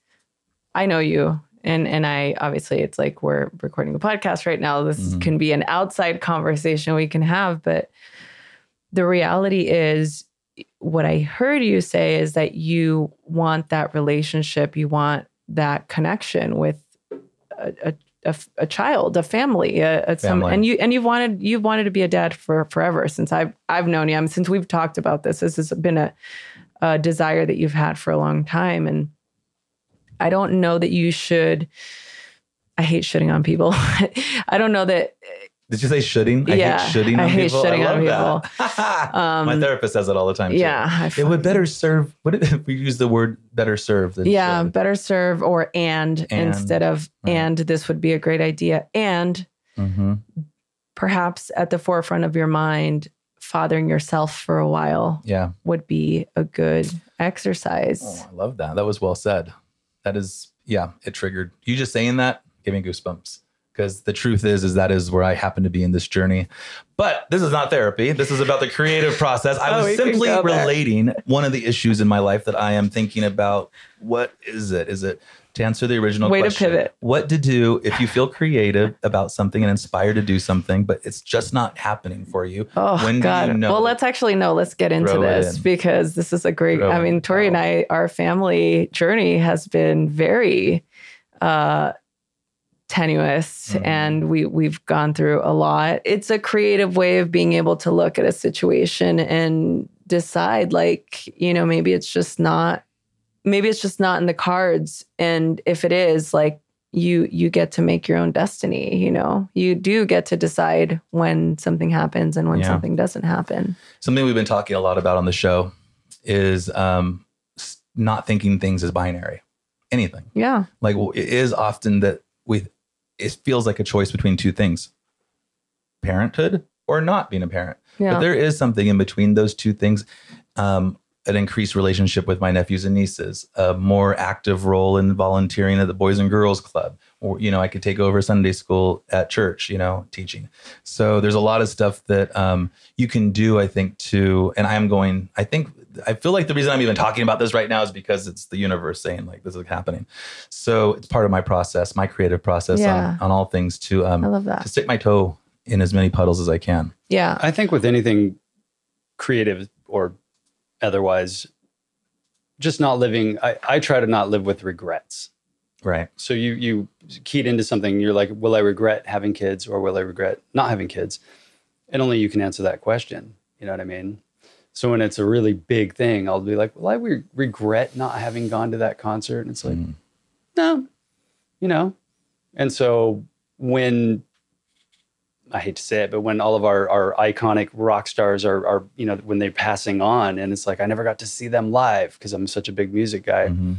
I know you, and and I obviously it's like we're recording a podcast right now. This Mhm. can be an outside conversation we can have, but the reality is. What I heard you say is that you want that relationship, you want that connection with a, a a, a child, a family, a, a some, and you and you've wanted you've wanted to be a dad for forever since I've I've known you. I mean, since we've talked about this, this has been a, a desire that you've had for a long time, and I don't know that you should. I hate shitting on people. <laughs> I don't know that. Did you say shooting? I Yeah, hate shooting I on hate people. shitting on that. <laughs> Um, My therapist says it all the time. Too. yeah, It would better serve. <laughs> What if we use the word better serve than yeah, should? better serve or and, And, instead of and this would be a great idea and Mhm. perhaps at the forefront of your mind, fathering yourself for a while Yeah. would be a good exercise. Oh, I love that. That was well said. That is, yeah, it triggered. You just saying that gave me goosebumps. Because the truth is, is that is where I happen to be in this journey. But this is not therapy. This is about the creative process. I <laughs> Oh, was can simply there. relating one of the issues in my life that I am thinking about. What is it? Is it to answer the original Way to pivot. What to do if you feel creative about something and inspired to do something, but it's just not happening for you? Oh When do God! you know well, let's actually know. Let's get into this in. because this is a great. Throw I mean. Torry and I, our family journey has been very uh, tenuous, Mhm. and we we've gone through a lot. It's a creative way of being able to look at a situation and decide, like you know, maybe it's just not. Maybe it's just not in the cards, and if it is, like you you get to make your own destiny you know you do get to decide when something happens and when Yeah. something doesn't happen something we've been talking a lot about on the show is um, not thinking things as binary. Anything yeah like well, it is often that we it feels like a choice between two things: parenthood or not being a parent. yeah But there is something in between those two things. Um, an increased relationship with my nephews and nieces, a more active role in volunteering at the Boys and Girls Club, or you know, I could take over Sunday school at church, you know, teaching. So there's a lot of stuff that um, you can do, I think, to. And I'm going. I think I feel like the reason I'm even talking about this right now is because it's the universe saying like this is happening. So it's part of my process, my creative process Yeah. on, on all things to um, I love that. to stick my toe in as many puddles as I can. Yeah. I think with anything creative or otherwise, just not living, I, I try to not live with regrets. Right. So you you keyed into something, you're like, will I regret having kids or will I regret not having kids? And only you can answer that question. You know what I mean? So when it's a really big thing, I'll be like, well, I re- regret not having gone to that concert? And it's like, Mm. no, you know? And so when I hate to say it, but when all of our, our iconic rock stars are, are, you know, when they're passing on and it's like, I never got to see them live because I'm such a big music guy. Mhm.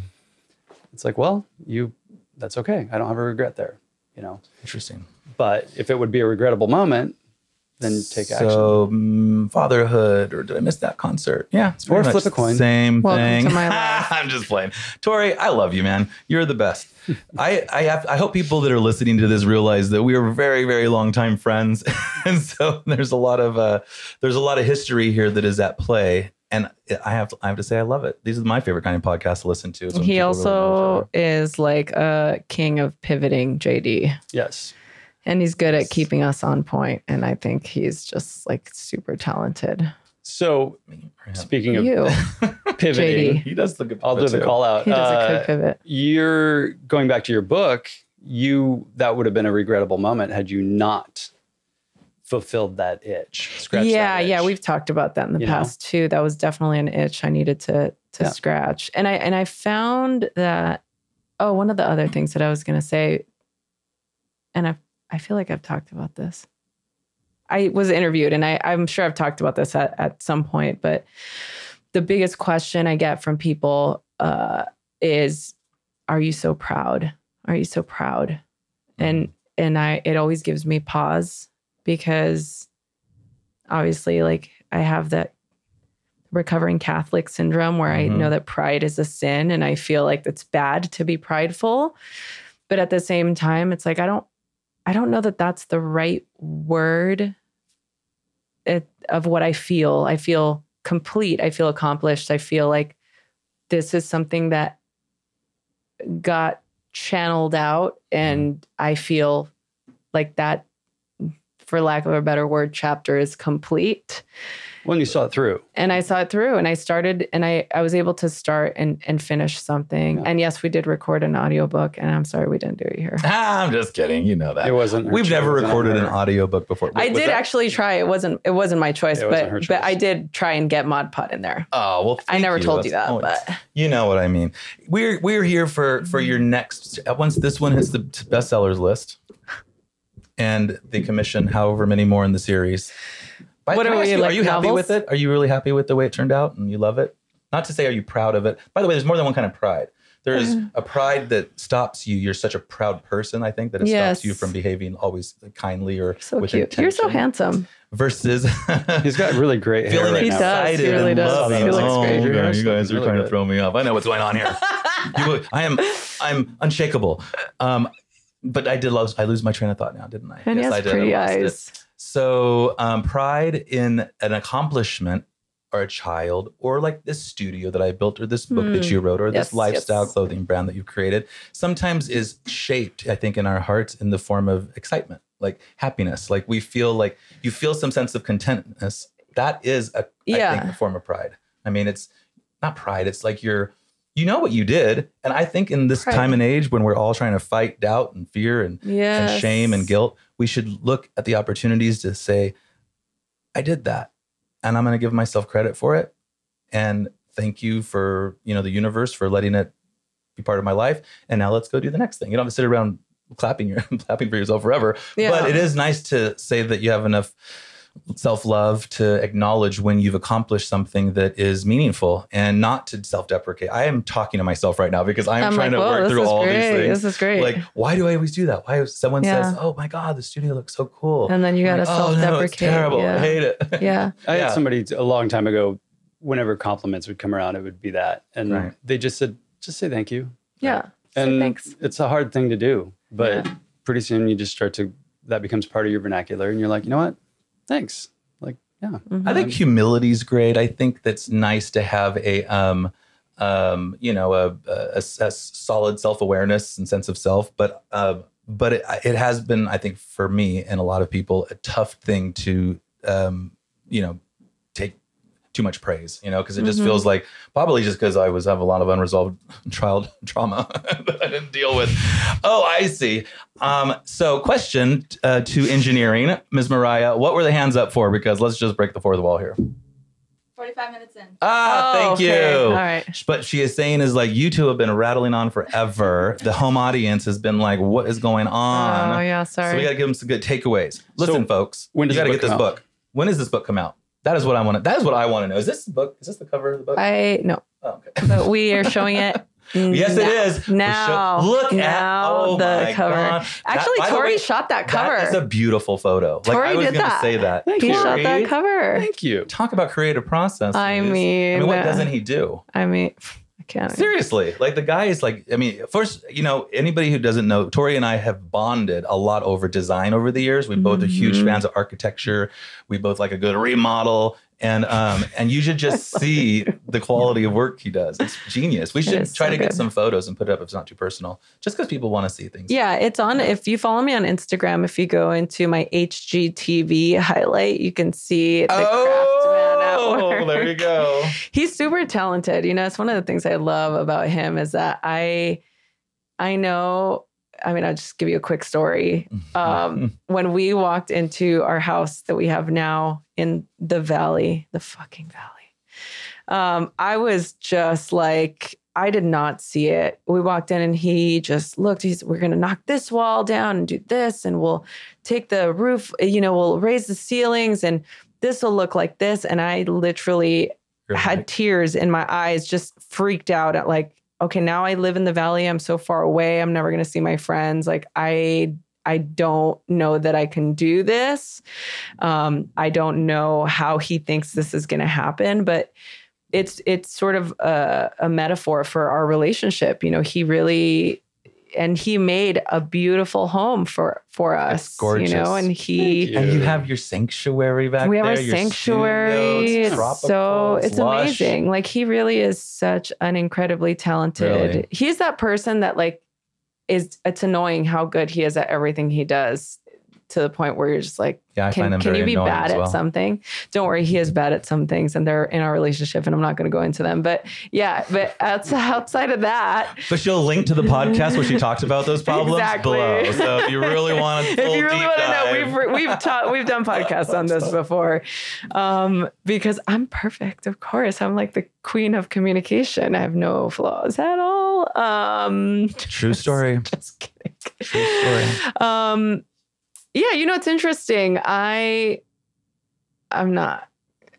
It's like, well, you, that's okay. I don't have a regret there, you know? Interesting. But if it would be a regrettable moment, then take action. So mm, fatherhood, or did I miss that concert? Yeah, it's Or pretty flip a coin. Same Welcome thing. to my <laughs> life. I'm just playing. Torry, I love you, man. You're the best. <laughs> I I have I hope people that are listening to this realize that we are very very long time friends, <laughs> and so there's a lot of uh, there's a lot of history here that is at play. And I have to, I have to say I love it. These are my favorite kind of podcasts to listen to. is He people really also is like a king of pivoting, JD. yes. And he's good at keeping us on point. And I think he's just like super talented. So speaking of You, <laughs> pivoting, JD. He does the good. I'll do the too. call out. he does a Uh, quick pivot. you're going back to your book you that would have been a regrettable moment had you not fulfilled that itch scratched yeah, that yeah, we've talked about that in the You know? past too. That was definitely an itch I needed to to Yeah. scratch. And I and I found that oh, one of the other things that I was going to say and I I feel like I've talked about this. I was interviewed and I I'm sure I've talked about this at at some point, but the biggest question I get from people uh is are you so proud? Are you so proud? And and I it always gives me pause because obviously like I have that recovering Catholic syndrome where I Mhm. know that pride is a sin and I feel like it's bad to be prideful. But at the same time, it's like I don't I don't know that that's the right word it, of what I feel. I feel complete. I feel accomplished. I feel like this is something that got channeled out and mm-hmm. I feel like that for lack of a better word chapter is complete when you saw it through and I saw it through and I started and I I was able to start and and finish something. Yeah. And yes, we did record an audiobook and I'm sorry we didn't do it here. Ah, <laughs> I'm just kidding. You know that. it wasn't her We've never recorded an her. <laughs> audiobook before. I did that- actually try. It wasn't it wasn't my choice, It wasn't her but but. I did try and get Mod Pod in there. Oh well, I thank never told you that, oh, but <laughs> you know what I mean. We're we're here for for your next. Once this one hits the bestsellers list, and the commission however many more in the series. By- What can are I ask we, you, like Are you happy with it? Are you really happy with the way it turned out, and you love it? Not to say, are you proud of it? By the way, there's more than one kind of pride. There's a pride that stops you. You're such a proud person. I think that it Yes. stops you from behaving always kindly or so with cute. You're so handsome. Versus <laughs> he's got really great hair feeling right He now. does. He really does. He looks oh, great. okay, Your you guys are looking trying really to throw me off. I know what's going on here. <laughs> you, I am, I'm unshakable. Um, but I did lose. I lose my train of thought now, didn't I? And he has I did. I pretty lost it. So, um, pride in an accomplishment or a child, or like this studio that I built, or this book that Hmm. you wrote, or Yes, this lifestyle yes. clothing brand that you've created, sometimes is shaped, I think, in our hearts in the form of excitement, like happiness. Like we feel like you feel some sense of contentness. That is a, I Yeah. think, a form of pride. I mean, it's not pride. It's like you're, you know what you did, and I think in this Pride. time and age when we're all trying to fight doubt and fear and Yeah. and shame and guilt, we should look at the opportunities to say, I did that and I'm going to give myself credit for it. And thank you for, you know, the universe for letting it be part of my life. And now let's go do the next thing. You don't have to sit around clapping your <laughs> clapping for yourself forever. Yeah. But it is nice to say that you have enough self-love to acknowledge when you've accomplished something that is meaningful and not to self-deprecate. I am talking to myself right now because I'm, I'm trying like, to work through all great. these things This is great. like why do i always do that why if someone says oh my god the studio looks so cool and then you gotta like, oh no it's self-deprecate. terrible i yeah. hate it <laughs> yeah. I had somebody a long time ago whenever compliments would come around, it would be that, and Right. they just said, just say thank you. Yeah. Say and thanks. it's a hard thing to do, but Yeah. pretty soon you just start to that becomes part of your vernacular, and you're like, you know what, thanks. Like, yeah, Mhm. I think humility's great. I think that's nice to have a um um you know a a, a solid self-awareness and sense of self, but uh, but it, it has been I think for me and a lot of people a tough thing to um you know take too much praise, you know, because it just Mhm. feels like probably just because I was have a lot of unresolved <laughs> child trauma <laughs> that I didn't deal with. Oh, I see. Um, so, question uh, to engineering, Ms. Mariah, what were the hands up for? Because let's just break the fourth wall here. 45 minutes in. Ah, Oh, thank okay. you. All right. But she is saying is like you two have been rattling on forever. the home audience has been like, what is going on? Oh yeah, sorry. So we got to give them some good takeaways. Listen, So, folks, when you got to get this out? book. When does this book come out? That is what I want to. That is what I want to know. Is this the book? Is this the cover of the book? I no, oh, okay. but we are showing it. <laughs> Yes, it is. now. is. We're Now, look at oh the cover. God. Actually, That- Torry way, shot that cover. Is a beautiful photo. Like Torry I was did going to that. say that. Thank he you. shot that cover. thank you. Talk about creative process. I I mean, mean, what uh, doesn't he do? I mean, I can't. Seriously, like the guy is like, I mean, first, you know, anybody who doesn't know, Torry and I have bonded a lot over design over the years. We both are huge Mhm. fans of architecture. We both like a good remodel. And um, and you should just <laughs> see the quality of work he does. It's genius. We should try so to get some photos and put it up if it's not too personal, just because people want to see things. Yeah, it's on. If you follow me on Instagram, if you go into my HGTV highlight, you can see the craftsman at Oh, work. there you go. <laughs> He's super talented. You know, it's one of the things I love about him is that I, I know. I mean, I'll just give you a quick story. Um, when we walked into our house that we have now in the valley, the fucking valley, um, I was just like, I did not see it. We walked in and he just looked. He's, we're going to knock this wall down and do this, and we'll take the roof, you know, we'll raise the ceilings, and this will look like this. And I literally had tears in my eyes, just freaked out at like, okay, now I live in the valley. I'm so far away. I'm never going to see my friends. Like, I I don't know that I can do this. Um, I don't know how he thinks this is going to happen, but it's it's sort of a, a metaphor for our relationship. You know, he really and he made a beautiful home for for us. gorgeous. You know, and he. You. and you have your sanctuary back We have there. our sanctuary. studio, It's tropical, so it's lush. amazing. Like he really is such an incredibly talented. Really? He's that person that like is it's annoying how good he is at everything he does to the point where you're just like, Yeah, I can, find them can you be bad as at something? Don't worry, he is bad at some things and they're in our relationship and I'm not going to go into them. But yeah, but outside, outside of that, But she'll link to the podcast where she talks about those problems Exactly. below. So if you really <laughs> want to, if you really want to know, we've we've taught we've done podcasts on this <laughs> before, um, because I'm perfect. Of course, I'm like the queen of communication. I have no flaws at all. Um, true story. <laughs> just kidding. True story. Um, yeah, you know it's interesting. I I'm not.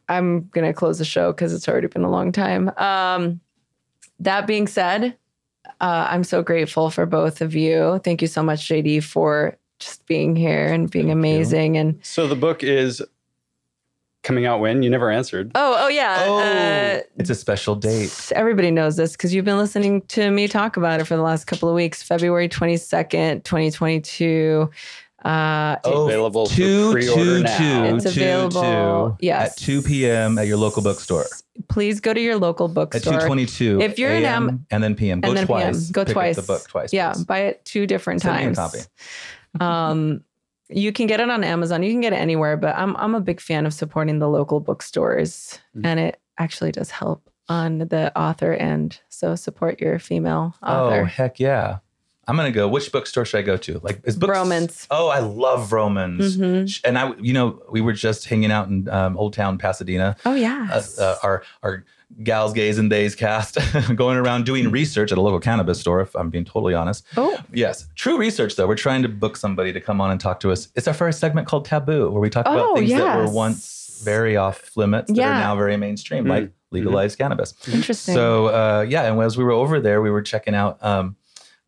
I'm gonna close the show because it's already been a long time. Um, that being said, uh, I'm so grateful for both of you. Thank you so much, JD, for just being here and being Thank you. amazing. And So the book is coming out when? You never answered. oh, oh yeah. Oh, uh, it's a special date. Everybody knows this because you've been listening to me talk about it for the last couple of weeks. February 22nd, 2022. Uh, Oh, available two, for pre-order two, now. two, It's two, available, two, yes. at 2 p.m. at your local bookstore. please go to your local bookstore. At bookstore. 222. If you're in AM Am- and then PM. Go and then PM. twice. Go Pick up twice. the book twice. Yeah, please. buy it two different Send me a times. <laughs> <laughs> um, you can get it on Amazon. You can get it anywhere, but I'm I'm a big fan of supporting the local bookstores, Mm-hmm. Mhm. and it actually does help on the author end. So support your female author. Oh, author. heck yeah. I'm going to go. Which bookstore should I go to? Like, is books? Vroman's. Oh, I love Vroman's. Mhm. And I, you know, we were just hanging out in um, Old Town Pasadena. Oh uh, yeah. uh, our our gals, gays, and days cast <laughs> going around doing research at a local cannabis store. If I'm being totally honest, oh, yes, true research though. We're trying to book somebody to come on and talk to us. It's our first segment called Taboo, where we talk about Oh, things that were once very off limits that are now very mainstream, Mm. like legalized cannabis. interesting. So uh, yeah, and as we were over there, we were checking out. Um,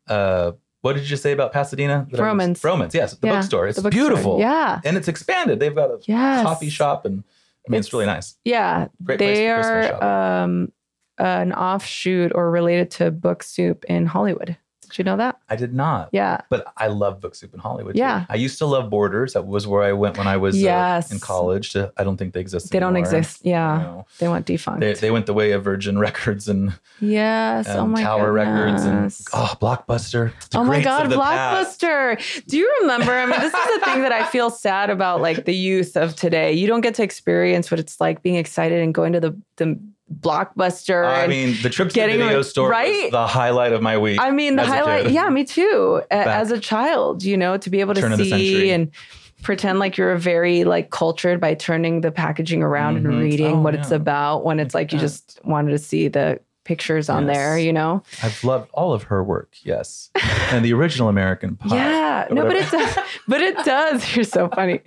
uh, what did you say about Pasadena? That Vroman's. Vroman's, yes, the Yeah, bookstore. It's the bookstore. beautiful. Yeah. and it's expanded. They've got a Yes. coffee shop and I mean, it's, really nice. Yeah, Great place they for Christmas are um, an offshoot or related to Book Soup in Hollywood. Did you know that? I did not. Yeah. But I love Book Soup in Hollywood. too. Yeah. I used to love Borders. That was where I went when I was uh, in college. To, I don't think they exist They don't exist. Yeah, they went defunct. They, they went the way of Virgin <laughs> Records and, yes. and oh my Tower Records and oh Blockbuster. Oh my God, the past. Blockbuster. Do you remember? I mean, this is the thing that I feel sad about, like the youth of today. You don't get to experience what it's like being excited and going to the, the Blockbuster. I mean, the trip to the video store right? was the highlight of my week. I mean, the highlight, yeah, me too. Back. As a child, you know, to be able to Turn of the century. see and pretend like you're very like cultured by turning the packaging around Mhm. and reading Oh, what it's about when it's like you just wanted to see the pictures on there, you know? I've loved all of her work. Yes, and the original American Pie. Yeah, no, but it does. But it does. <laughs> You're so funny.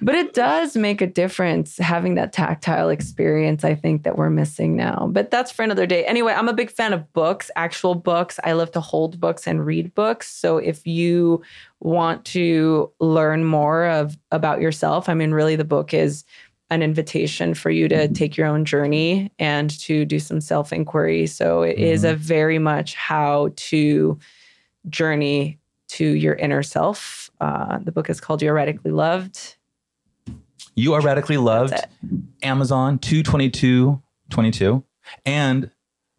But it does make a difference having that tactile experience. I think that we're missing now. But that's for another day. Anyway, I'm a big fan of books, actual books. I love to hold books and read books. So if you want to learn more of about yourself, I mean, really, the book is an invitation for you to take your own journey and to do some self inquiry. So it is a very much how to journey to your inner self. Uh, the book is called You Are Radically Loved. You are radically loved. Amazon 22222 and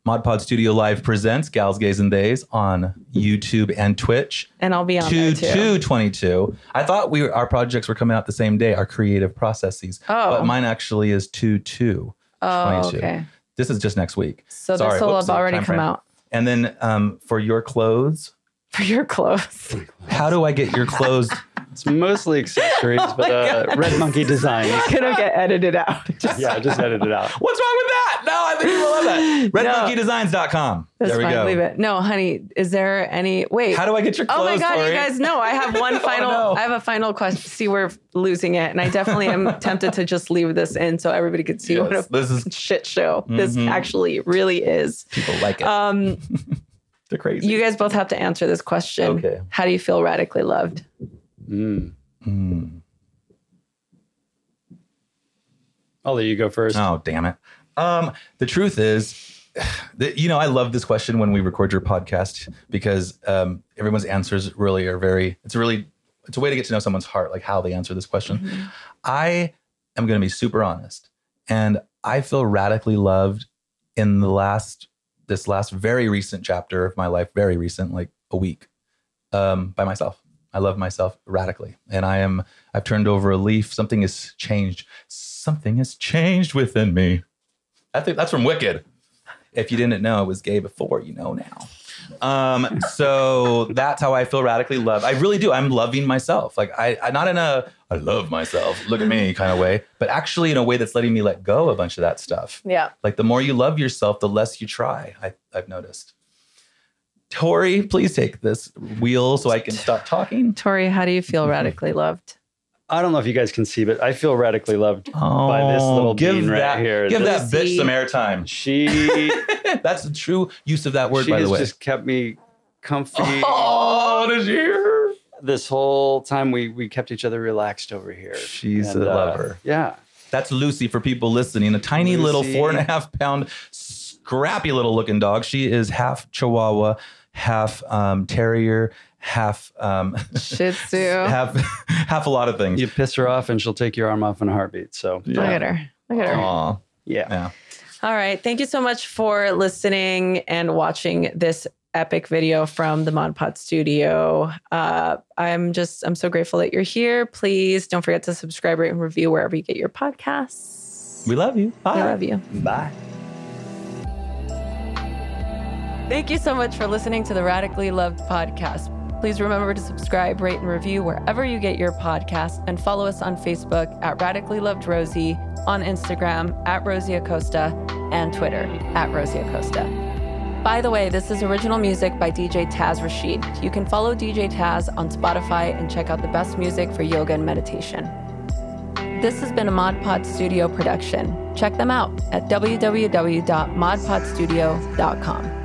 ModPod Studio Live presents Gals, Gays, and Days on YouTube and Twitch. And I'll be on there too. 2222. I thought we were, our projects were coming out the same day, our creative processes. Oh. But mine actually is 22. Oh, 22. okay. This is just next week. So Sorry, this will have already come frame. out And then um, for your clothes, for your clothes. <laughs> how do I get your clothes? It's mostly accessories, <laughs> Oh but uh, Red Monkey Designs. <laughs> It's gonna get edited out. Just- Yeah, just edit it out. What's wrong with that? No, I think you will love that. No. RedMonkeyDesigns.com. That's there we fine. go. Leave it. No, honey. Is there any? Wait. How do I get your clothes? Oh my god, Torry? you guys know I have one final. no. I have a final question. See, we're losing it, and I definitely am tempted to just leave this in so everybody could see what Yes, a this is shit show this Mhm. actually really is. people like it. Um, They're crazy. you guys both have to answer this question. Okay. How do you feel radically loved? Mm. Mm. I'll let you go first. Oh, damn it. Um, the truth is, <sighs> that, you know, I love this question when we record your podcast because um, everyone's answers really are very, it's a really, it's a way to get to know someone's heart, like how they answer this question. Mm-hmm. I am going to be super honest. And I feel radically loved in the last, this last very recent chapter of my life, very recent, like a week, um, by myself. I love myself radically. And I am, I've turned over a leaf. Something has changed. Something has changed within me. I think that's from Wicked. If you didn't know, it was gay before, you know now. Um, so <laughs> that's how I feel radically loved. I really do. I'm loving myself. Like I, I not in a I love myself, look at me <laughs> kind of way, but actually in a way that's letting me let go a bunch of that stuff. Yeah. Like the more you love yourself, the less you try. I, I've noticed. Torry, please take this wheel so I can stop talking. Torry, how do you feel mm-hmm. radically loved? I don't know if you guys can see, but I feel radically loved Oh, by this oh, little give bean right here. Give This- that bitch See? some airtime. She, <laughs> That's the true use of that word, she by the has way. just kept me comfy. oh, did you hear? This whole time we we kept each other relaxed over here. She's And, a uh, lover. Yeah. That's Lucy for people listening. A tiny little four and a half pound, scrappy little looking dog. She is half Chihuahua, half um, Terrier, half um, Shih <laughs> Tzu. half <laughs> half a lot of things. You piss her off and she'll take your arm off in a heartbeat. So Look at her. Look at her. Aw, yeah. yeah. All right. Thank you so much for listening and watching this epic video from the Mod Pod studio. Uh, I'm just, I'm so grateful that you're here. Please don't forget to subscribe, rate, and review wherever you get your podcasts. We love you. Bye. I love you. Bye. Thank you so much for listening to the Radically Loved podcast. Please remember to subscribe, rate, and review wherever you get your podcasts and follow us on Facebook at Radically Loved Rosie, on Instagram at Rosie Acosta, and Twitter at Rosie Acosta. By the way, this is original music by DJ Taz Rashid. You can follow DJ Taz on Spotify and check out the best music for yoga and meditation. This has been a Mod Pod Studio production. Check them out at www.modpodstudio.com.